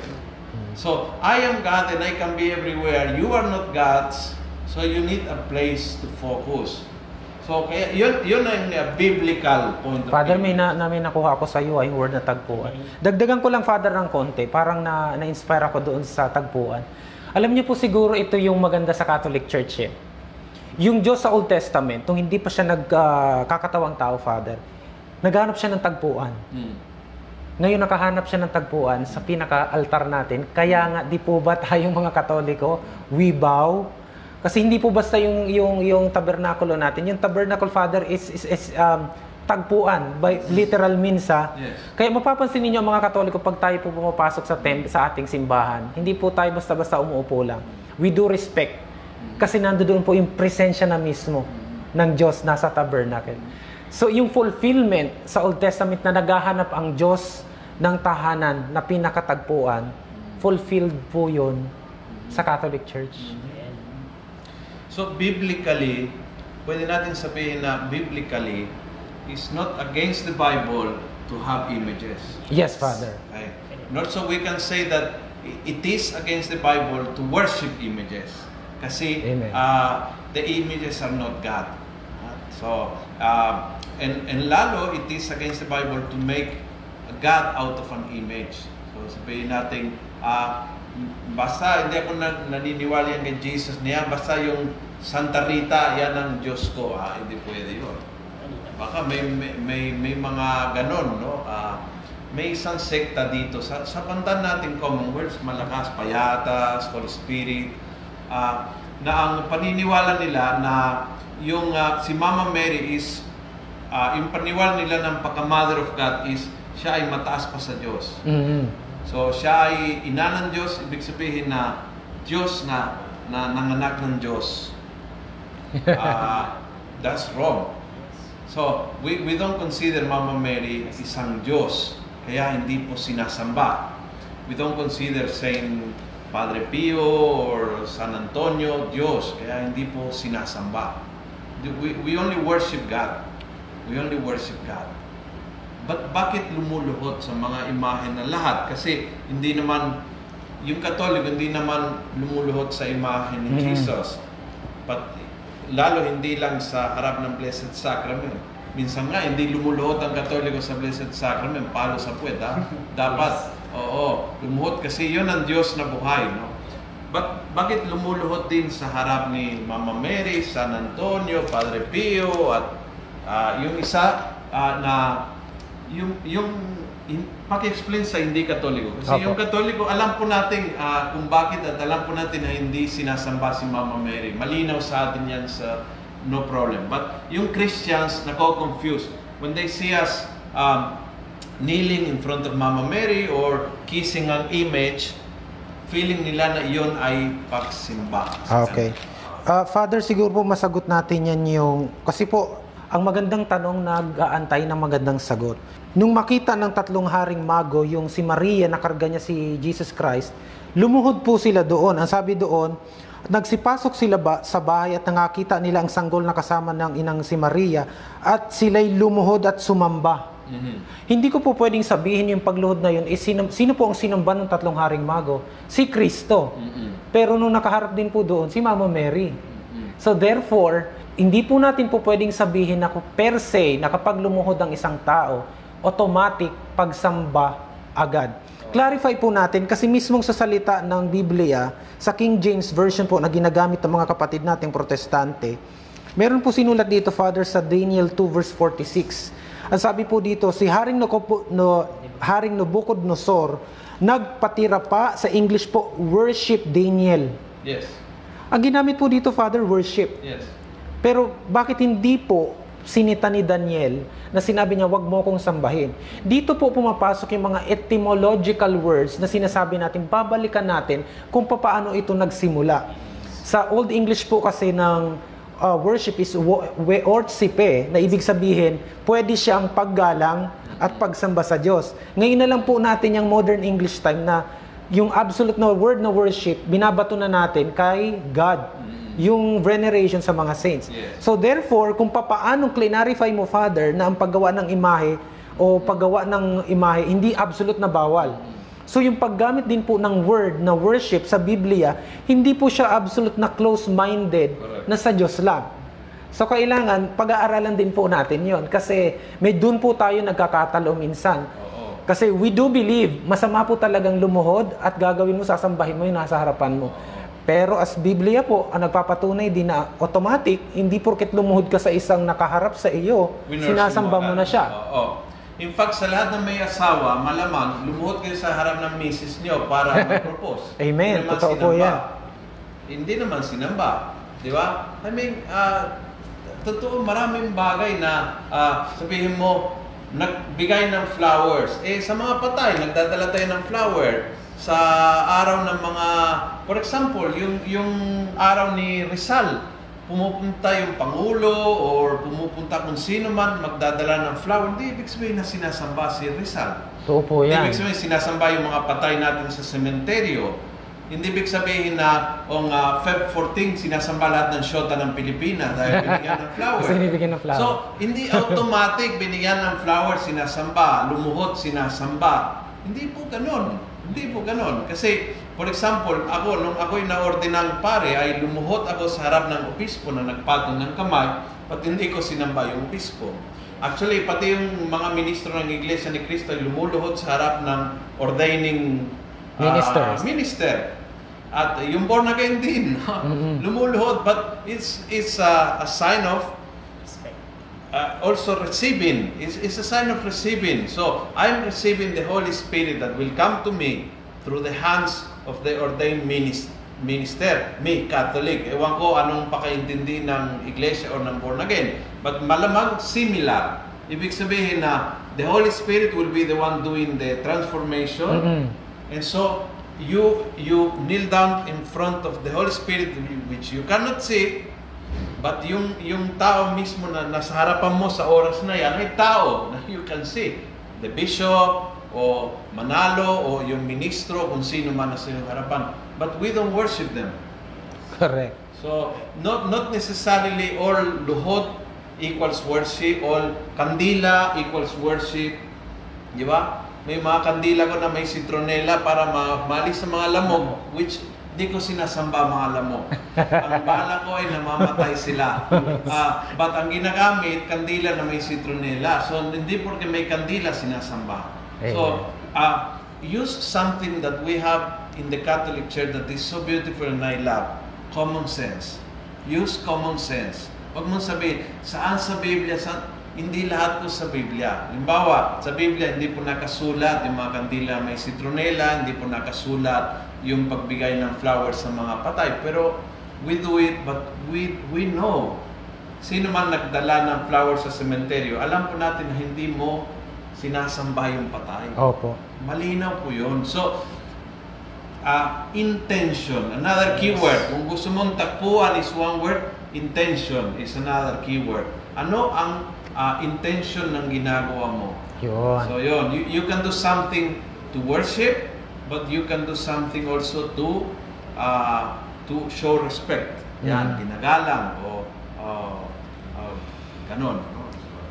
So, I am God and I can be everywhere. You are not God's. So, you need a place to focus. So, kaya yun, yun ang uh, biblical point of Father, view. may, na, na may nakuha ako sa iyo ay word na tagpuan. Dagdagan ko lang, Father, ng konti. Parang na, na-inspire ako doon sa tagpuan. Alam niyo po siguro ito yung maganda sa Catholic Church eh. Yung Diyos sa Old Testament, nung hindi pa siya nagkakatawang tao, Father, naghanap siya ng tagpuan. Hmm. Ngayon nakahanap siya ng tagpuan sa pinaka-altar natin. Kaya nga, di po ba tayong mga Katoliko, we bow? Kasi hindi po basta yung, yung, yung tabernakulo natin. Yung tabernacle, Father, is, is, is um, tagpuan. By literal means, ha? Yes. Kaya mapapansin ninyo mga Katoliko, pag tayo po pumapasok sa, temp- sa ating simbahan, hindi po tayo basta-basta umuupo lang. We do respect. Kasi nandoon po yung presensya na mismo ng Diyos nasa tabernacle. So yung fulfillment sa Old Testament na naghahanap ang Diyos ng tahanan na pinakatagpuan, fulfilled po yun sa Catholic Church. So biblically, pwede natin sabihin na biblically is not against the Bible to have images. Yes, Father. Okay. Not so we can say that it is against the Bible to worship images. Kasi uh, the images are not God. Uh, So, uh, and, and lalo, it is against the Bible to make a God out of an image. So, sabihin natin, uh, basta hindi ako na, naniniwala yan kay Jesus niya, basta yung Santa Rita, yan ang Diyos ko. Ah, hindi pwede yun. Baka may may may, may mga ganon, no? Ah, may isang sekta dito sa sa banda natin Commonwealth, malakas payatas, Holy Spirit, ah, na ang paniniwala nila na yung ah, si Mama Mary is ah, yung paniniwala nila ng pagka-mother of God is siya ay mataas pa sa Diyos. Mhm. So siya ay ina ng Diyos, ibig sabihin na Diyos na na nanganak ng Diyos. Ah, that's wrong. So, we, we don't consider Mama Mary isang Diyos, kaya hindi po sinasamba. We don't consider Saint Padre Pio or San Antonio Diyos, kaya hindi po sinasamba. We, we only worship God. We only worship God. But bakit lumuluhod sa mga imahe na lahat? Kasi hindi naman, yung Katoliko hindi naman lumuluhod sa imahe ni Mhm. Jesus. But lalo hindi lang sa harap ng Blessed Sacrament. Minsan nga, hindi lumuluhod ang Katoliko sa Blessed Sacrament, palo sa puwet, ha? Dapat, oo, lumuhod kasi yun ang Diyos na buhay, no? But bakit lumuluhod din sa harap ni Mama Mary, San Antonio, Padre Pio, at ah, yung isa ah, na yung yung in, paki-explain sa hindi katoliko. Kasi Opo. yung katoliko, alam po natin ah, kung bakit at alam po natin na hindi sinasamba si Mama Mary. Malinaw sa atin yan sa no problem. But yung Christians, nako-confuse. When they see us um, kneeling in front of Mama Mary or kissing ang image, feeling nila na iyon ay pagsimba. Ah, Okay. Ah, Father, siguro po masagot natin yan yung... Kasi po, ang magandang tanong nag-aantay ng magandang sagot. Nung makita ng tatlong haring mago, yung si Maria, nakarga niya si Jesus Christ, lumuhod po sila doon. Ang sabi doon, nagsipasok sila ba sa bahay at nakakita nila ang sanggol na kasama ng inang si Maria at sila'y lumuhod at sumamba. Mhm. Hindi ko po pwedeng sabihin yung pagluhod na yun, eh, sino, sino po ang sinamba ng tatlong haring mago? Si Kristo. Mhm. Pero nung nakaharap din po doon, si Mama Mary. Mhm. So therefore, hindi po natin po pwedeng sabihin na per se na kapag lumuhod ang isang tao, automatic pagsamba agad. Clarify po natin kasi mismong sa salita ng Biblia, sa King James Version po na ginagamit ng mga kapatid nating protestante, meron po sinulat dito, Father, sa Daniel 2 verse 46. Ang sabi po dito, si Haring, Nokopo, no, Haring Nabucodonosor, nagpatira pa, sa English po, worship Daniel. Yes. Ang ginamit po dito, Father, worship. Yes. Pero bakit hindi po sinita ni Daniel na sinabi niya, wag mo akong sambahin? Dito po pumapasok yung mga etymological words na sinasabi natin, babalikan natin kung paano ito nagsimula. Sa Old English po kasi ng uh, worship is wo- we ortsipe, na ibig sabihin, pwede siyang paggalang at pagsamba sa Diyos. Ngayon na lang po natin yung modern English time na yung absolute na word na worship, binabato na natin kay God. Yung veneration sa mga saints. Yes. So therefore, kung papaano clarify mo, Father, na ang paggawa ng imahe o paggawa ng imahe, hindi absolute na bawal. So yung paggamit din po ng word na worship sa Biblia, hindi po siya absolute na close-minded Correct. na sa Diyos lang. So kailangan pag-aaralan din po natin yon kasi may dun po tayo nagkakatalo minsan. Kasi we do believe, masama po talagang lumuhod at gagawin mo, sasambahin mo yung nasa harapan mo. Pero as Biblia po, ang nagpapatunay din na automatic, hindi porket lumuhod ka sa isang nakaharap sa iyo, Winner's sinasamba mo na siya. Oo. In fact, sa lahat ng may asawa, malamang, lumuhod kayo sa harap ng misis nyo para mag-propose. Amen. Hindi naman Totoo po sinamba. yan. Hindi naman sinamba. Di ba? I mean, ah, totoo, maraming bagay na ah, sabihin mo, nagbigay ng flowers. Eh, sa mga patay, nagdadala tayo ng flower. Sa araw ng mga, for example, yung, yung araw ni Rizal, pumupunta yung Pangulo or pumupunta kung sino man magdadala ng flower, hindi ibig sabihin na sinasamba si Rizal. Totoo po Hindi yan. ibig sabihin sinasamba yung mga patay natin sa sementeryo. Hindi ibig sabihin na on uh, Feb 14 sinasamba lahat ng syota ng Pilipinas dahil binigyan ng flower. Kasi binibigyan ng flower. So, hindi automatic binigyan ng flower sinasamba, lumuhod sinasamba. Hindi po ganun. Hindi po ganun. Kasi, for example, ako, nung ako'y na-ordinang pare, ay lumuhod ako sa harap ng opispo na nagpatong ng kamay, at hindi ko sinamba yung opispo. Actually, pati yung mga ministro ng Iglesia ni Cristo ay lumuluhod sa harap ng ordaining ah, Ministers. minister. At yung born again din, Mm-mm. lumuluhod. But it's, it's a, a sign of Respect. uh, also receiving. It's, it's a sign of receiving. So I'm receiving the Holy Spirit that will come to me through the hands of the ordained minis- minister. Me, Catholic. Ewan ko anong pakaintindi ng iglesia or ng born again. But malamang similar. Ibig sabihin na the Holy Spirit will be the one doing the transformation. Mm-mm. And so you you kneel down in front of the Holy Spirit which you cannot see but yung yung tao mismo na nasa harapan mo sa oras na yan ay tao na you can see the bishop o manalo o yung ministro kung sino man nasa iyong harapan but we don't worship them Correct. So, not not necessarily all luhod equals worship, all kandila equals worship. Di ba? May mga kandila ko na may citronella para ma maalis sa mga lamok, which di ko sinasamba mga lamok. ang bala ko ay namamatay sila. Ah, but ang ginagamit, kandila na may citronella. So, hindi porque may kandila sinasamba. So, ah, use something that we have in the Catholic Church that is so beautiful and I love. Common sense. Use common sense. Huwag mong sabihin, saan sa Biblia, saan? Hindi lahat po sa Biblia. Halimbawa, sa Biblia hindi po nakasulat yung mga kandila may citronella, hindi po nakasulat yung pagbigay ng flowers sa mga patay. Pero we do it, but we, we know. Sino man nagdala ng flowers sa sementeryo, alam po natin na hindi mo sinasamba yung patay. Opo. Malinaw po yun. So, ah, intention, another keyword. Kung gusto mong takpuan is one word, intention is another keyword. Ano ang ah, intention ng ginagawa mo? Yun. So yun, you, you can do something to worship, but you can do something also to uh, to show respect. Yan, Mm. ginagalang o uh, uh, ganon. no?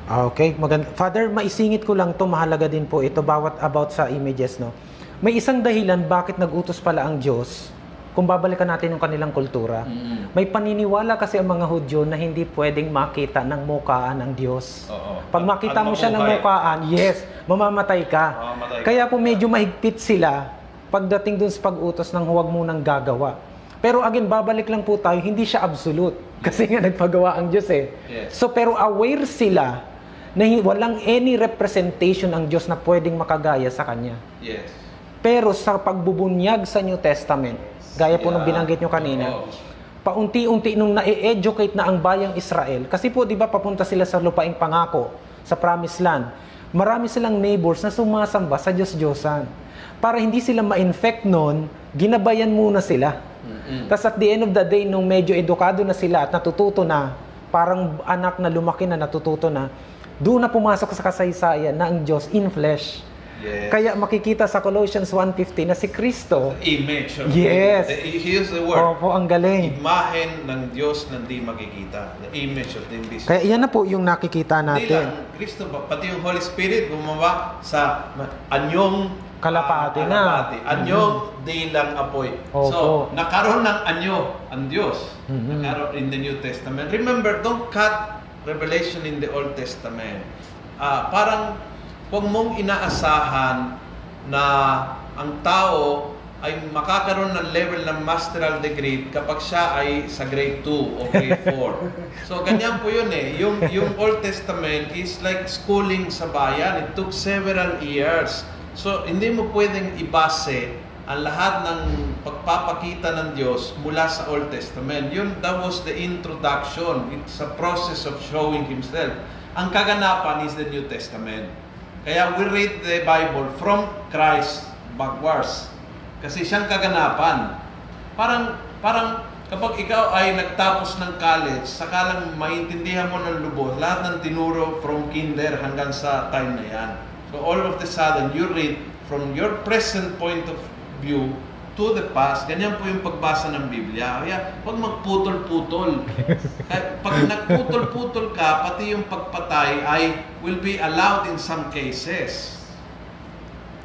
Ah, Okay, maganda. Father, maisingit ko lang to mahalaga din po ito bawat about sa images, no. May isang dahilan bakit nagutos pala ang Diyos kung babalikan natin yung kanilang kultura. Mm-mm. May paniniwala kasi ang mga Hudyo na hindi pwedeng makita ng mukaan ng Diyos. Oo. Pag makita Pag mo siya ng mukaan, yes, mamamatay ka. Mamamatay ka. Kaya po medyo mahigpit sila pagdating dun sa pag-utos ng huwag munang gagawa. Pero again, babalik lang po tayo, hindi siya absolute. Kasi nga nagpagawa ang Diyos eh. Yes. So pero aware sila na walang any representation ang Diyos na pwedeng makagaya sa Kanya. Yes. Pero sa pagbubunyag sa New Testament, gaya po nung Yeah. binanggit nyo kanina, paunti-unti nung na-educate na ang bayang Israel, kasi po di ba papunta sila sa lupaing pangako, sa promised land, marami silang neighbors na sumasamba sa Diyos-Diyosan. Para hindi sila ma-infect noon, ginabayan muna sila. Mm-mm. Tapos at the end of the day, nung medyo edukado na sila at natututo na, parang anak na lumaki na natututo na, doon na pumasok sa kasaysayan na ang Diyos in flesh. Yes. Kaya makikita sa Colossians 1.15 na si Kristo, image of Yes. The, here's the word. opo, ang galing. Imahen ng Diyos na di makikita. The image of the invisible. Kaya yan na po yung nakikita Hindi natin. lang, Kristo pati yung Holy Spirit gumawa sa anyong Kalapati ah, na. kalapati. Anyong dilang apoy. Opo. So, nakaroon ng anyo ang Diyos. Mhm. Nakaroon in the New Testament. Remember, don't cut revelation in the Old Testament. Ah, parang huwag mong inaasahan na ang tao ay makakaroon ng level ng masteral degree kapag siya ay sa grade 2 o grade 4. so, ganyan po yun eh. Yung, yung Old Testament is like schooling sa bayan. It took several years. So, hindi mo pwedeng ibase ang lahat ng pagpapakita ng Diyos mula sa Old Testament. Yun, that was the introduction. It's a process of showing Himself. Ang kaganapan is the New Testament. Kaya we read the Bible from Christ backwards. Kasi siyang kaganapan. Parang, parang kapag ikaw ay nagtapos ng college, saka lang maintindihan mo ng lubos, lahat ng tinuro from kinder hanggang sa time na yan. So all of the sudden, you read from your present point of view to the past. Ganyan po yung pagbasa ng Biblia. Kaya huwag magputol-putol. Pag nagputol-putol ka, pati yung pagpatay ay will be allowed in some cases.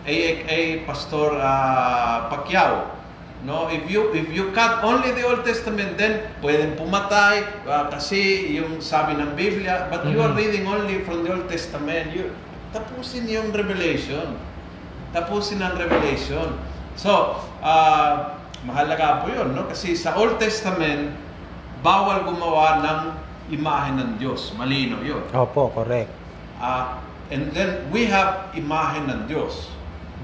A, a Pastor ah, Pacquiao, no if you if you cut only the Old Testament then pwedeng pumatay ah, kasi yung sabi ng Biblia but you are Mhm. reading only from the Old Testament you tapusin yung Revelation tapusin ang Revelation so ah, mahalaga po yun no kasi sa Old Testament bawal gumawa ng imahe ng Diyos malinaw yun Opo, correct. Ah, and then we have imahe ng Diyos.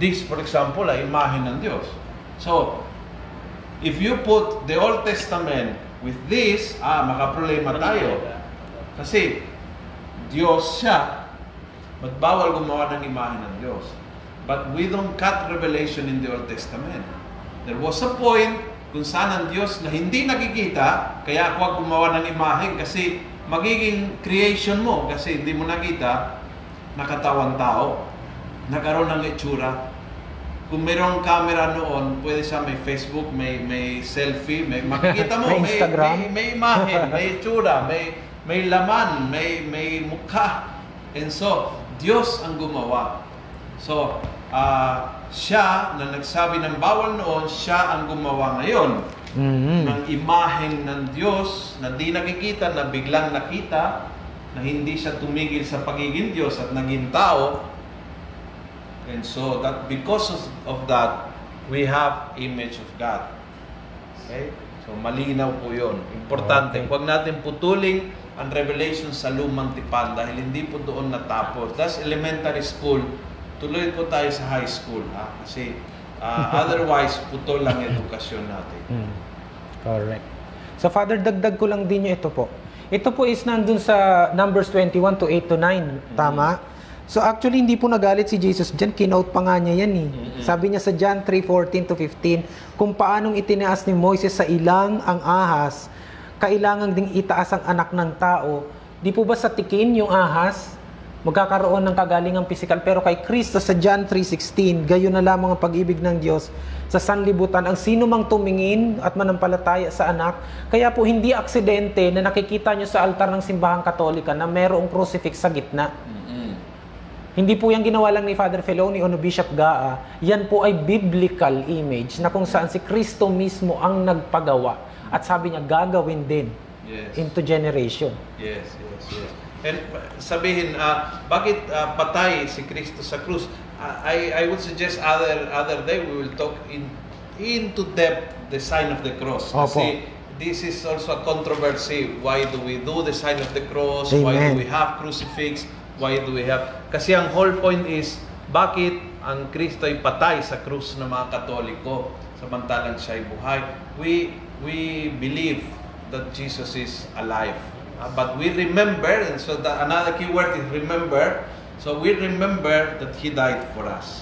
This, for example, ay imahe ng Diyos. So, if you put the Old Testament with this, ah, makaproblema tayo. Kasi, Diyos siya, but bawal gumawa ng imahe ng Diyos. But we don't cut revelation in the Old Testament. There was a point kung saan ang Diyos na hindi nakikita, kaya huwag gumawa ng imahe kasi magiging creation mo kasi hindi mo nakita, nakatawang tao. Nagkaroon ng itsura. Kung mayroong camera noon, pwede siya may Facebook, may may selfie, may makikita mo, May may, Instagram. may, may imahe, may itsura, may may laman, may may mukha. And so, Diyos ang gumawa. So, ah, siya na nagsabi ng bawal noon, siya ang gumawa ngayon Mhm. ng imaheng ng Diyos na di nakikita, na biglang nakita, na hindi siya tumigil sa pagiging Diyos at naging tao. And so that because of, of that, we have image of God. Okay? So malinaw po 'yon. Importante. Okay. Huwag natin putuling ang revelation sa lumang tipan dahil hindi po doon natapos. That's elementary school. Tuloy po tayo sa high school. Ha? Kasi ah, otherwise, putol lang edukasyon natin. Mm. Correct. So Father, dagdag ko lang din yung ito po. Ito po is nandun sa Numbers 21 to 8 to 9. Tama? So actually, hindi po nagalit si Jesus dyan. Kinote pa nga niya yan eh. Sabi niya sa John 3:14 to 15, kung paanong itinaas ni Moises sa ilang ang ahas, kailangan ding itaas ang anak ng tao. Di po ba sa tikin yung ahas? Magkakaroon ng kagalingang pisikal. Pero kay Kristo sa John 3.16, gayon na lamang ang pag-ibig ng Diyos sa sanlibutan. Ang sino mang tumingin at manampalataya sa anak, kaya po hindi aksidente na nakikita nyo sa altar ng simbahang katolika na merong crucifix sa gitna. Hindi po yung ginawa lang ni Father Feloni o ni Bishop Gaa. Yan po ay biblical image na kung saan si Kristo mismo ang nagpagawa. At sabi niya, gagawin din Yes. into generation. Yes, yes, yes. And uh, sabihin, ah, bakit ah, patay si Kristo sa krus? Ah, I, I would suggest other other day we will talk in into depth the sign of the cross. Opo. Kasi this is also a controversy. Why do we do the sign of the cross? Why do Amen. we have crucifix? Why do we have... Kasi ang whole point is, bakit ang Kristo ay patay sa krus ng mga Katoliko samantalang siya ay buhay? We, we believe that Jesus is alive. Uh, but we remember, and so the, another key word is remember. So we remember that He died for us.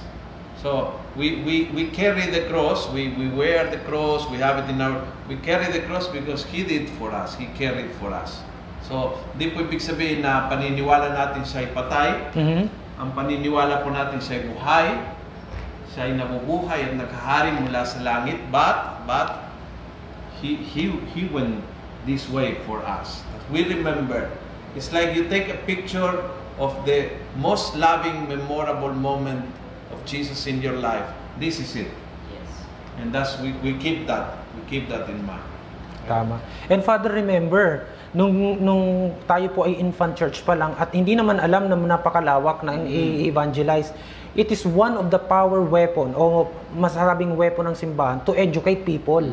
So we, we, we carry the cross, we, we wear the cross, we have it in our, we carry the cross because He did for us, He carried for us. So, di po ibig sabihin na paniniwala natin siya ay patay, Mhm. ang paniniwala po natin siya ay buhay, siya ay nabubuhay at naghahari mula sa langit, but, but, He, He, He went this way for us. We remember. It's like you take a picture of the most loving, memorable moment of Jesus in your life. This is it. Yes. And that's, we, we keep that. We keep that in mind. Tama. And Father, remember, nung, nung tayo po ay infant church pa lang at hindi naman alam na napakalawak na i-evangelize, it is one of the power weapon o masasabing weapon ng simbahan to educate people.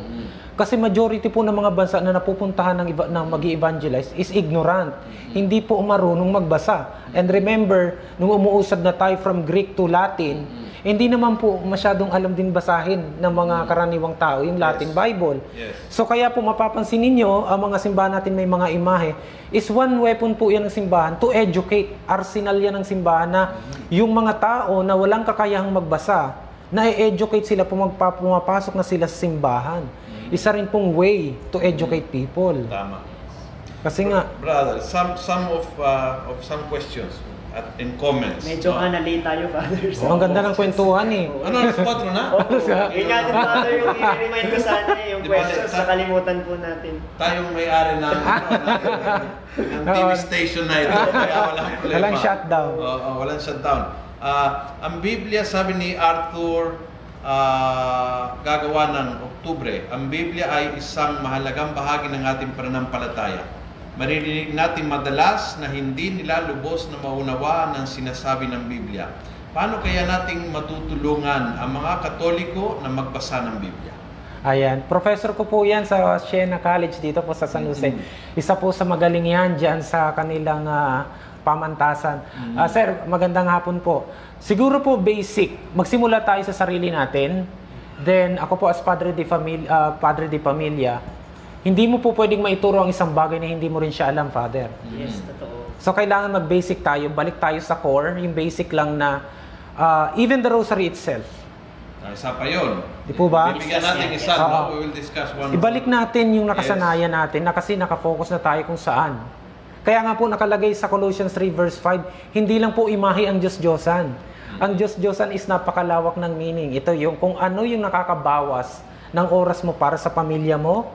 Kasi majority po ng mga bansa na napupuntahan ng, iba, ng mag evangelize is ignorant. Hindi po marunong magbasa. And remember, nung umuusad na tayo from Greek to Latin, hindi naman po masyadong alam din basahin ng mga karaniwang tao yung Latin Yes. Bible. Yes. So kaya po mapapansin ninyo, ang mga simbahan natin may mga imahe, is one weapon po yan ng simbahan to educate. Arsenal yan ng simbahan na yung mga tao na walang kakayahang magbasa, na i-educate sila, pumagpa, pumapasok na sila sa simbahan. Isa rin pong way to educate people. Tama. Kasi nga, Brother, some some of uh, of some questions at in comments. Medyo no? ka na-late tayo, Father. oh, ang ganda ng kwentuhan eh. Ano, alas 4 na? Opo. Yun nga din, Father, yung i-remind ko sana eh, yung Di ba, questions, sa- nakalimutan po natin. Tayong may-ari ng, ng, TV station na ito, kaya walang problema. Walang shutdown. Oo, oo, walang shutdown. Ah, ang Biblia, sabi ni Arthur, ah, gagawa ng Oktubre, ang Biblia ay isang mahalagang bahagi ng ating pananampalataya. Maririnig natin madalas na hindi nila lubos na maunawaan ang sinasabi ng Biblia. Paano kaya nating matutulungan ang mga Katoliko na magbasa ng Biblia? Ayan. Professor ko po yan sa Siena College dito po sa San Jose. Isa po sa magaling yan dyan sa kanilang ah, pamantasan. Ah, sir, magandang hapon po. Siguro po basic. Magsimula tayo sa sarili natin. Then ako po as Padre de Familia, Padre de Familia, hindi mo po pwedeng maituro ang isang bagay na hindi mo rin siya alam, Father. Yes, totoo. So kailangan mag-basic tayo, balik tayo sa core, yung basic lang na ah, even the rosary itself. Ah, Isa pa yun. Di po ba? Bibigyan natin Yes. isa, Oo. no? We will discuss one. Ibalik natin yung nakasanayan natin na kasi nakafocus na tayo kung saan. Kaya nga po nakalagay sa Colossians 3 verse 5, hindi lang po imahe ang Diyos-Diyosan. Ang Diyos-Diyosan is napakalawak ng meaning. Ito yung kung ano yung nakakabawas ng oras mo para sa pamilya mo,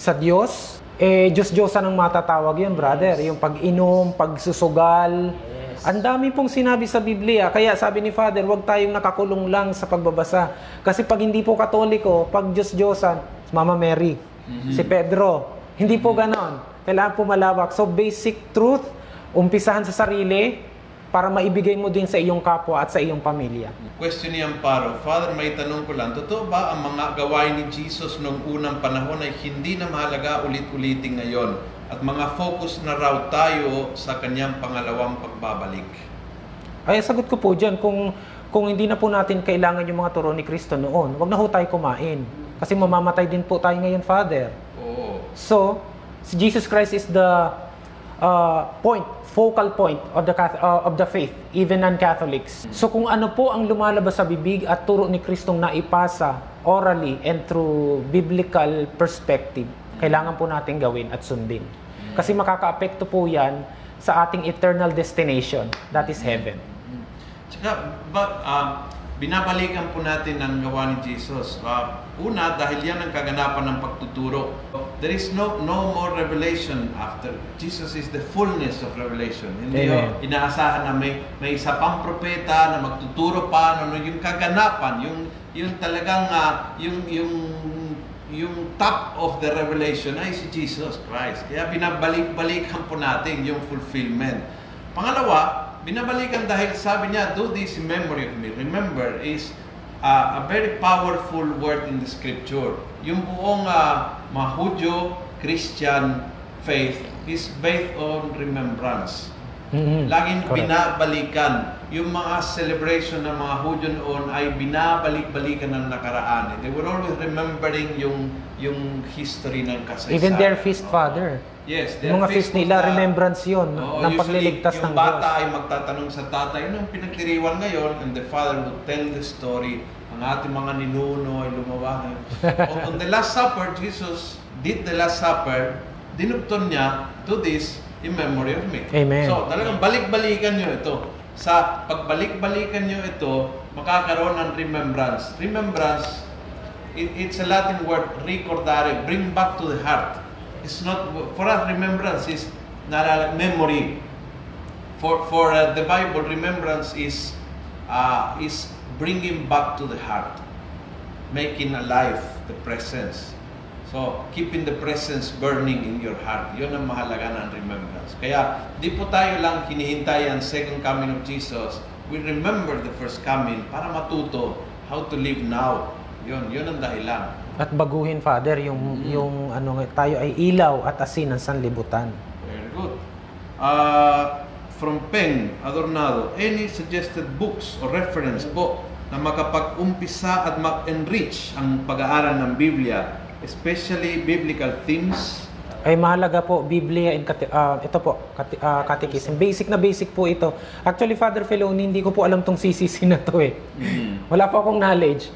sa Diyos, eh Diyos-Diyosan ang matatawag yun, brother. Yung pag-inom, pagsusugal. Yes. Ang dami pong sinabi sa Biblia. Kaya sabi ni Father, huwag tayong nakakulong lang sa pagbabasa. Kasi pag hindi po katoliko, pag Diyos-Diyosan, Mama Mary, si Pedro, hindi po ganon. Kailangan po malawak. So basic truth, umpisahan sa sarili para maibigay mo din sa iyong kapwa at sa iyong pamilya. Question ni Amparo, Father, may tanong ko lang, totoo ba ang mga gawain ni Jesus noong unang panahon ay hindi na mahalaga ulit-ulitin ngayon? at mga focus na raw tayo sa kanyang pangalawang pagbabalik. Ay, sagot ko po dyan, kung, kung hindi na po natin kailangan yung mga turo ni Kristo noon, wag na ho tayo kumain. Kasi mamamatay din po tayo ngayon, Father. Oo. So, si Jesus Christ is the uh, point, focal point of the uh, of the faith, even non-Catholics. So kung ano po ang lumalabas sa bibig at turo ni Kristong naipasa orally and through biblical perspective, kailangan po natin gawin at sundin. Kasi makakaapekto po yan sa ating eternal destination, that is heaven. Tsaka, ba, ah, binabalikan po natin ang gawa ni Jesus. Ah, una, dahil yan ang kaganapan ng pagtuturo. There is no no more revelation after. Jesus is the fullness of revelation. Hindi Amen. yung inaasahan na may, may isa pang propeta na magtuturo pa, ano, yung kaganapan, yung, yung talagang, ah, yung, yung, yung top of the revelation ay si Jesus Christ. Kaya binabalik-balikan po natin yung fulfillment. Pangalawa, binabalikan dahil sabi niya, do this in memory of me. Remember is uh, a very powerful word in the scripture. Yung buong uh, Mahudyo Christian faith is based on remembrance. Mhm. Laging Correct. binabalikan. Yung mga celebration ng mga Hudyo noon ay binabalik-balikan ng nakaraan. They were always remembering yung yung history ng kasaysayan. Even their feast, Father. Yes, Yung mga feast nila, the- remembrance yun Oo, ng pagliligtas ng yung bata Diyos. ay magtatanong sa tatay, anong pinagkiriwan ngayon? And the father would tell the story. Ang ating mga ninuno ay lumawa. on, the Last Supper, Jesus did the Last Supper, dinugton niya, do this in memory of me. Amen. So, talagang balik-balikan nyo ito. Sa pagbalik-balikan nyo ito, makakaroon ng remembrance. Remembrance, it, it's a Latin word, recordare, bring back to the heart. It's not, for us, remembrance is naalala, memory. For, for uh, the Bible, remembrance is, uh, is bringing back to the heart. Making alive the presence. So, keeping the presence burning in your heart. Yun ang mahalaga ng remembrance. Kaya, di po tayo lang hinihintay ang second coming of Jesus. We remember the first coming para matuto how to live now. Yun, yun ang dahilan. At baguhin, Father, yung, Mhm. yung ano, tayo ay ilaw at asin ng sanlibutan. Very good. Uh, from Peng Adornado, any suggested books or reference po na makapag-umpisa at mag-enrich ang pag-aaral ng Biblia, especially biblical themes? Ay mahalaga po, Biblia and kati- ah, ito po, kati, ah, catechism. Basic na basic po ito. Actually, Father Feloni, hindi ko po alam tong CCC na to eh. Wala po akong knowledge.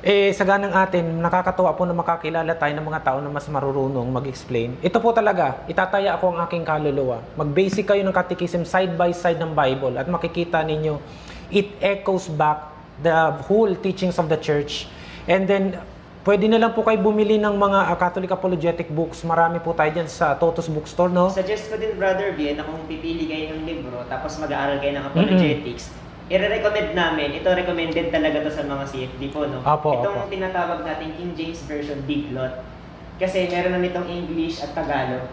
Eh, sa ganang atin, nakakatuwa po na makakilala tayo ng mga tao na mas marurunong mag-explain. Ito po talaga, itataya ako ang aking kaluluwa. Mag-basic kayo ng catechism side by side ng Bible at makikita ninyo, it echoes back the whole teachings of the church. And then, pwede na lang po kayo bumili ng mga ah, Catholic apologetic books. Marami po tayo dyan sa Totos Bookstore, no? Suggest ko din, Brother Bien, na kung pipili kayo ng libro, tapos mag-aaral kayo ng apologetics, i-recommend namin, ito recommended talaga to sa mga CFD po, no? Apo, Itong apo. tinatawag natin King James Version Biglot. Kasi meron na nitong English at Tagalog.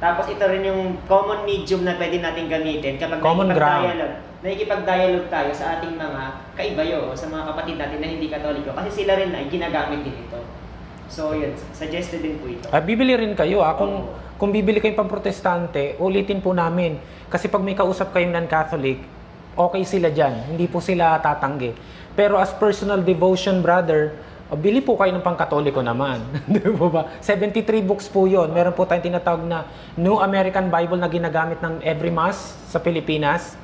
Tapos ito rin yung common medium na pwede natin gamitin kapag Common nakikipag-dialogue. Nakikipag-dialogue tayo sa ating mga kaibayo o sa mga kapatid natin na hindi katoliko. Kasi sila rin ay ginagamit din ito. So yun, suggested din po ito. Ah, bibili rin kayo. Ah. Kung, kung bibili kayong pang-protestante, ulitin po namin. Kasi pag may kausap kayong non-Catholic, okay sila dyan. Hindi po sila tatanggi. Pero as personal devotion, brother, ah, bili po kayo ng pang-katoliko naman. Di po ba? 73 books po yon. Meron po tayong tinatawag na New American Bible na ginagamit ng every mass sa Pilipinas.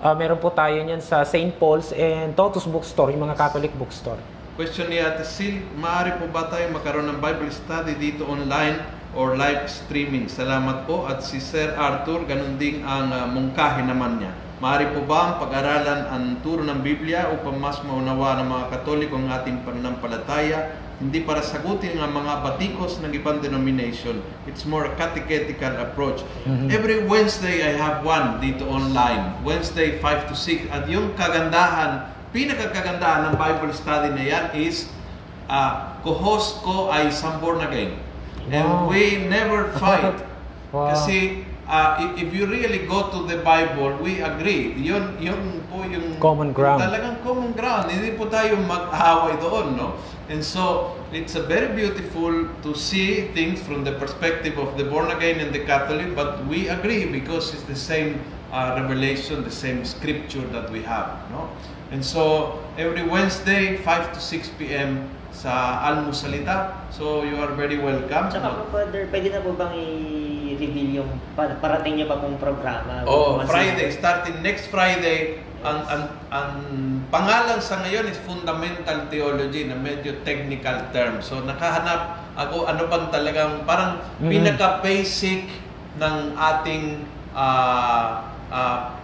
Ah, meron po tayo niyan sa St. Paul's and Totus Bookstore, yung mga Catholic bookstore. Question ni Ate Sil, maaari po ba tayo magkaroon ng Bible study dito online or live streaming? Salamat po. At si Sir Arthur, ganun din ang uh, mungkahi naman niya. Maaari po ba ang pag-aralan ang turo ng Biblia upang mas maunawa ng mga Katoliko ang ating pananampalataya? Hindi para sagutin ang mga batikos ng ibang denomination. It's more a catechetical approach. Mhm. Every Wednesday, I have one dito online. Wednesday, 5 to 6. At yung kagandahan, pinakakagandahan ng Bible study na yan is uh, co-host ko ay isang born again. And Wow. we never fight. Wow. Kasi uh, i- if you really go to the Bible, we agree. Yun, yun po yung Common ground. Talagang common ground. Hindi po tayo mag-away doon, no? And so, it's a very beautiful to see things from the perspective of the born again and the Catholic, but we agree because it's the same uh, revelation, the same scripture that we have, no? And so, every Wednesday, 5 to 6 p.m. sa Almusalita. So, you are very welcome. Tsaka po, Father, pwede na po bang i-reveal yung pa- parating niyo pa pong programa? Oh, Friday, starting next Friday, ang, ang, ang pangalan sa ngayon is Fundamental Theology na medyo technical term. So nakahanap ako ano bang talagang parang Mhm. pinaka-basic ng ating ah, ah,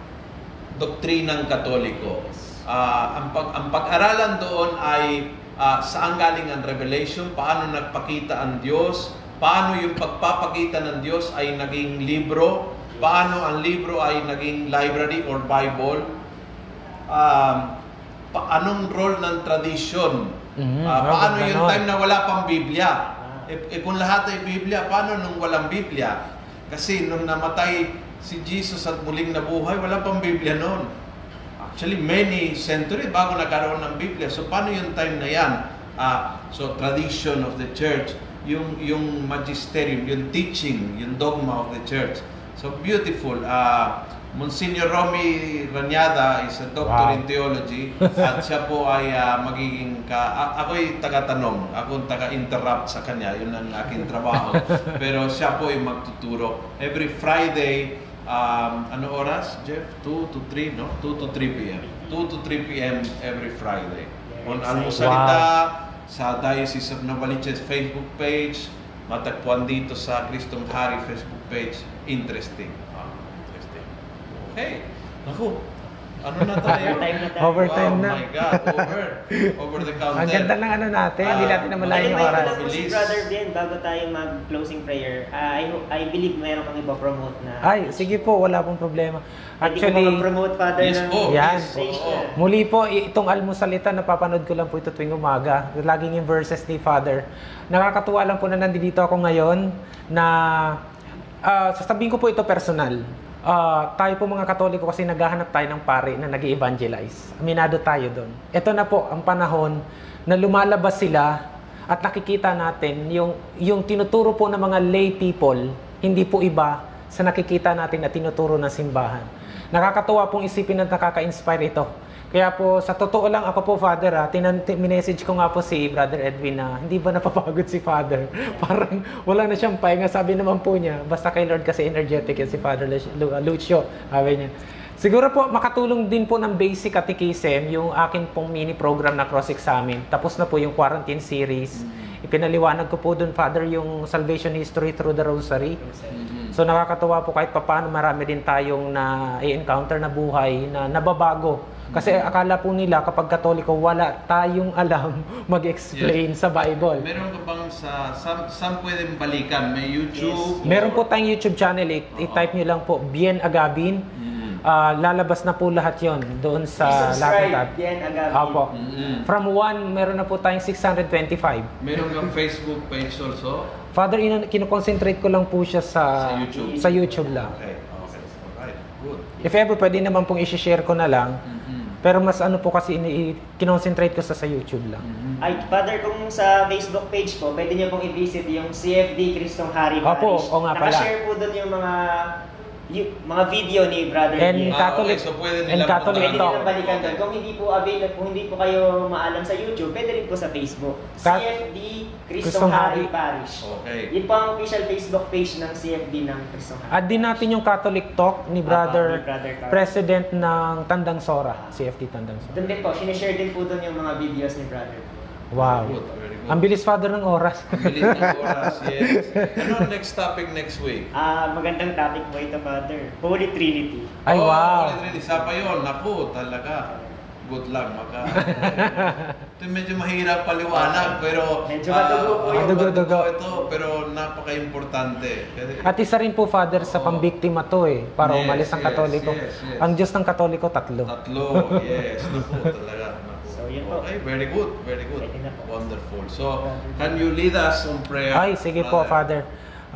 doktrinang katoliko. Ah, ang, pag, ang pag-aralan doon ay ah, saan galing ang revelation, paano nagpakita ang Diyos, paano yung pagpapakita ng Diyos ay naging libro, paano ang libro ay naging library or Bible, um, pa, anong role ng tradition, Ah, ah, paano yung time na wala pang Biblia, Ah. eh, eh, kung lahat ay Biblia, paano nung walang Biblia? Kasi nung namatay si Jesus at muling nabuhay, wala pang Biblia noon. Actually, many century bago nagkaroon ng Biblia. So, paano yung time na yan? Ah, so, tradition of the church, yung, yung magisterium, yung teaching, yung dogma of the church. So, beautiful. Ah, Monsignor Romy Ranyada is a doctor Wow. in theology at siya po ay ah, magiging ka a- ako'y taga-tanong, ako taga-interrupt sa kanya, yun ang aking trabaho. Pero siya po ay magtuturo every Friday um, ano oras, Jeff? 2 to 3, no? 2 to 3 p.m. 2 to 3 p.m. every Friday. On Almusalita, sa Diocese of Novaliches Facebook page, matagpuan dito sa Kristong Hari Facebook page. Interesting. Ah, interesting. Okay. Naku, ano na tayo? Overtime na tayo. Overtime oh na. my God, over. Over the counter. Ang ganda ng ano natin, hindi Ah, natin namalayan yung Anyway, oras. ko po si. Brother Ben, bago tayo mag-closing prayer, ah, I, I believe meron kang ipapromote na. Ay, sige po, wala pong problema. Pwede ko Actually, ba mag-promote, Father, Yes ng po, Yan. yes po. na? Muli po, itong almusalita, napapanood ko lang po ito tuwing umaga. Laging yung verses ni Father. Nakakatuwa lang po na nandito ako ngayon na ah, sasabihin ko po ito personal. Ah, tayo po mga katoliko kasi naghahanap tayo ng pare na nag evangelize Aminado tayo doon. Ito na po ang panahon na lumalabas sila at nakikita natin yung, yung tinuturo po ng mga lay people, hindi po iba sa nakikita natin na tinuturo ng simbahan. Nakakatuwa pong isipin at nakaka-inspire ito. Kaya po, sa totoo lang ako po, Father, ha, tinan, ti- minessage ko nga po si Brother Edwin na hindi ba napapagod si Father? Parang wala na siyang pahinga. Sabi naman po niya, basta kay Lord kasi energetic yan si Father Lu- Lucio. Sabi niya. Siguro po, makatulong din po ng basic catechism yung akin pong mini program na cross-examine. Tapos na po yung quarantine series. Ipinaliwanag ko po dun, Father, yung salvation history through the rosary. Mhm. So nakakatuwa po kahit papaano marami din tayong na i-encounter na buhay na nababago. Kasi akala po nila kapag katoliko wala tayong alam mag-explain sa Bible. Meron ka bang sa, saan, saan pwedeng balikan? May YouTube? Meron or- po tayong YouTube channel, i- i-type nyo lang po Bien Agabin. Mhm. Ah, lalabas na po lahat yon doon sa Bien Agabi. Opo. Mhm. From 1, meron na po tayong 625. Meron kang Facebook page also? Father, ina- kinoconcentrate ko lang po siya sa, Sa YouTube. sa YouTube lang. Okay. Okay. Alright. Good. If ever, pwede naman pong i-share ko na lang. Mhm. Pero mas ano po kasi ini kinoncentrate ko sa sa YouTube lang. Mhm. Ay, Father, kung sa Facebook page po, pwede niyo pong i-visit yung CFD Kristong Hari Opo, Parish. oo nga pala. Nakashare po doon yung mga yung, mga video ni Brother And. Ah, Catholic, okay. So, pwede and nilang Catholic Pwede talk. nilang balikan doon. Kung hindi po available, kung hindi po kayo maalam sa YouTube, pwede rin po sa Facebook. Cat- CFD Kristong Kristong Hari Hari. Parish. Okay. Yun po ang official Facebook page ng CFD ng Kristong Hari. Add din natin yung Catholic Talk ni Brother, Ah, ni Brother Carl. President ng Tandang Sora, CFT Tandang Sora. Doon din po, sinishare din po doon yung mga videos ni Brother. Wow. Good. Very good. Ang bilis Father ng oras. Bilis ng oras, yes. Ano ang next topic next week? Ah, magandang topic po ito, Father. Holy Trinity. Ay, oh, wow. ulit rin, isa pa yun. Naku, talaga. Good luck, maka. ito medyo mahirap paliwanag, pero... Medyo madugo po yun. Madugo-dugo. ito, pero napaka-importante. At isa rin po Father sa Oo. pambiktima to eh, para Yes, umalis ang yes, Katoliko. yes, yes. Ang Diyos ng Katoliko tatlo. Tatlo, yes. Naku, talaga. Yun po. Okay, very good, very good. Wonderful. So, can you lead us on prayer? Ay, sige po? Father.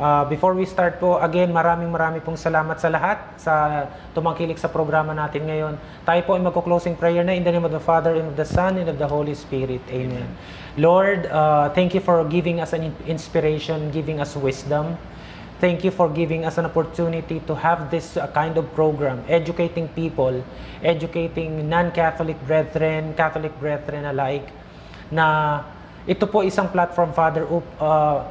Uh, before we start po, again, maraming maraming pong salamat sa lahat sa tumangkilik sa programa natin ngayon. Tayo po ay magko-closing prayer na in the name of the Father, and of the Son, and of the Holy Spirit. Amen. Lord, uh, thank you for giving us an inspiration, giving us wisdom. Thank you for giving us an opportunity to have this uh, kind of program, educating people, educating non-Catholic brethren, Catholic brethren alike, na ito po isang platform, Father, uh,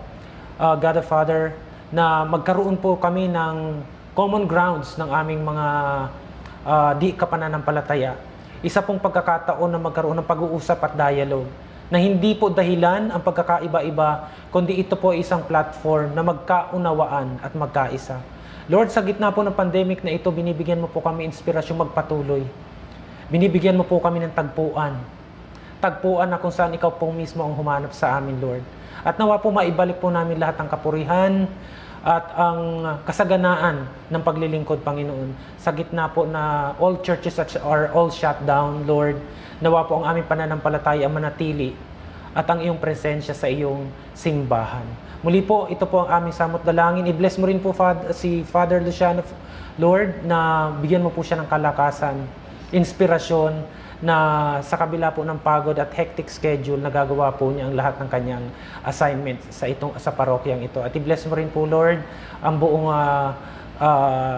uh, God the Father, na magkaroon po kami ng common grounds ng aming mga uh, di kapananampalataya. Isa pong pagkakataon na magkaroon ng pag-uusap at dialogue na hindi po dahilan ang pagkakaiba-iba, kundi ito po isang platform na magkaunawaan at magkaisa. Lord, sa gitna po ng pandemic na ito, binibigyan mo po kami inspirasyon magpatuloy. Binibigyan mo po kami ng tagpuan. Tagpuan na kung saan ikaw po mismo ang humanap sa amin, Lord. At nawa po maibalik po namin lahat ng kapurihan at ang kasaganaan ng paglilingkod, Panginoon. Sa gitna po na all churches are all shut down, Lord. Nawa po ang aming pananampalataya manatili at ang iyong presensya sa iyong simbahan. Muli po, ito po ang aming samot dalangin. I-bless mo rin po si Father Luciano, Lord, na bigyan mo po siya ng kalakasan, inspirasyon, na sa kabila po ng pagod at hectic schedule, nagagawa po niya ang lahat ng kanyang assignment sa itong sa parokyang ito. At i-bless mo rin po, Lord, ang buong uh, uh,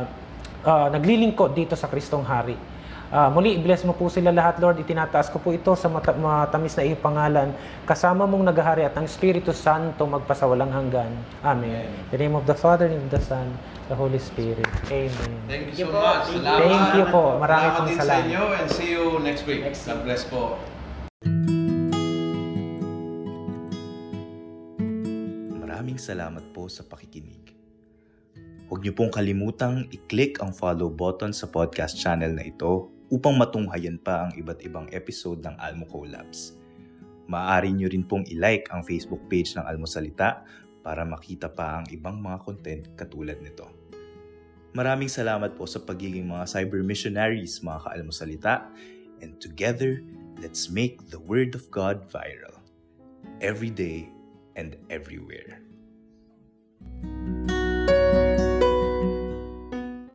uh, naglilingkod dito sa Kristong Hari. Uh, muli, bless mo po sila lahat, Lord. Itinataas ko po ito sa mata- matamis na iyong pangalan. Kasama mong naghahari at ang Espiritu Santo magpasawalang hanggan. Amen. In the name of the Father, and of the Son, the Holy Spirit. Amen. Thank you so Thank you po. much. Thank you. Salamat. Thank you po. Marami Salamat pong din sa salamat. inyo and see you next week. Next God week. bless po. Maraming salamat po sa pakikinig. Huwag niyo pong kalimutang i-click ang follow button sa podcast channel na ito upang matunghayan pa ang iba't ibang episode ng Almo Collabs. Maaari niyo rin pong i-like ang Facebook page ng Almosalita para makita pa ang ibang mga content katulad nito. Maraming salamat po sa pagiging mga cyber missionaries mga kaalmosalita and together, let's make the Word of God viral every day and everywhere.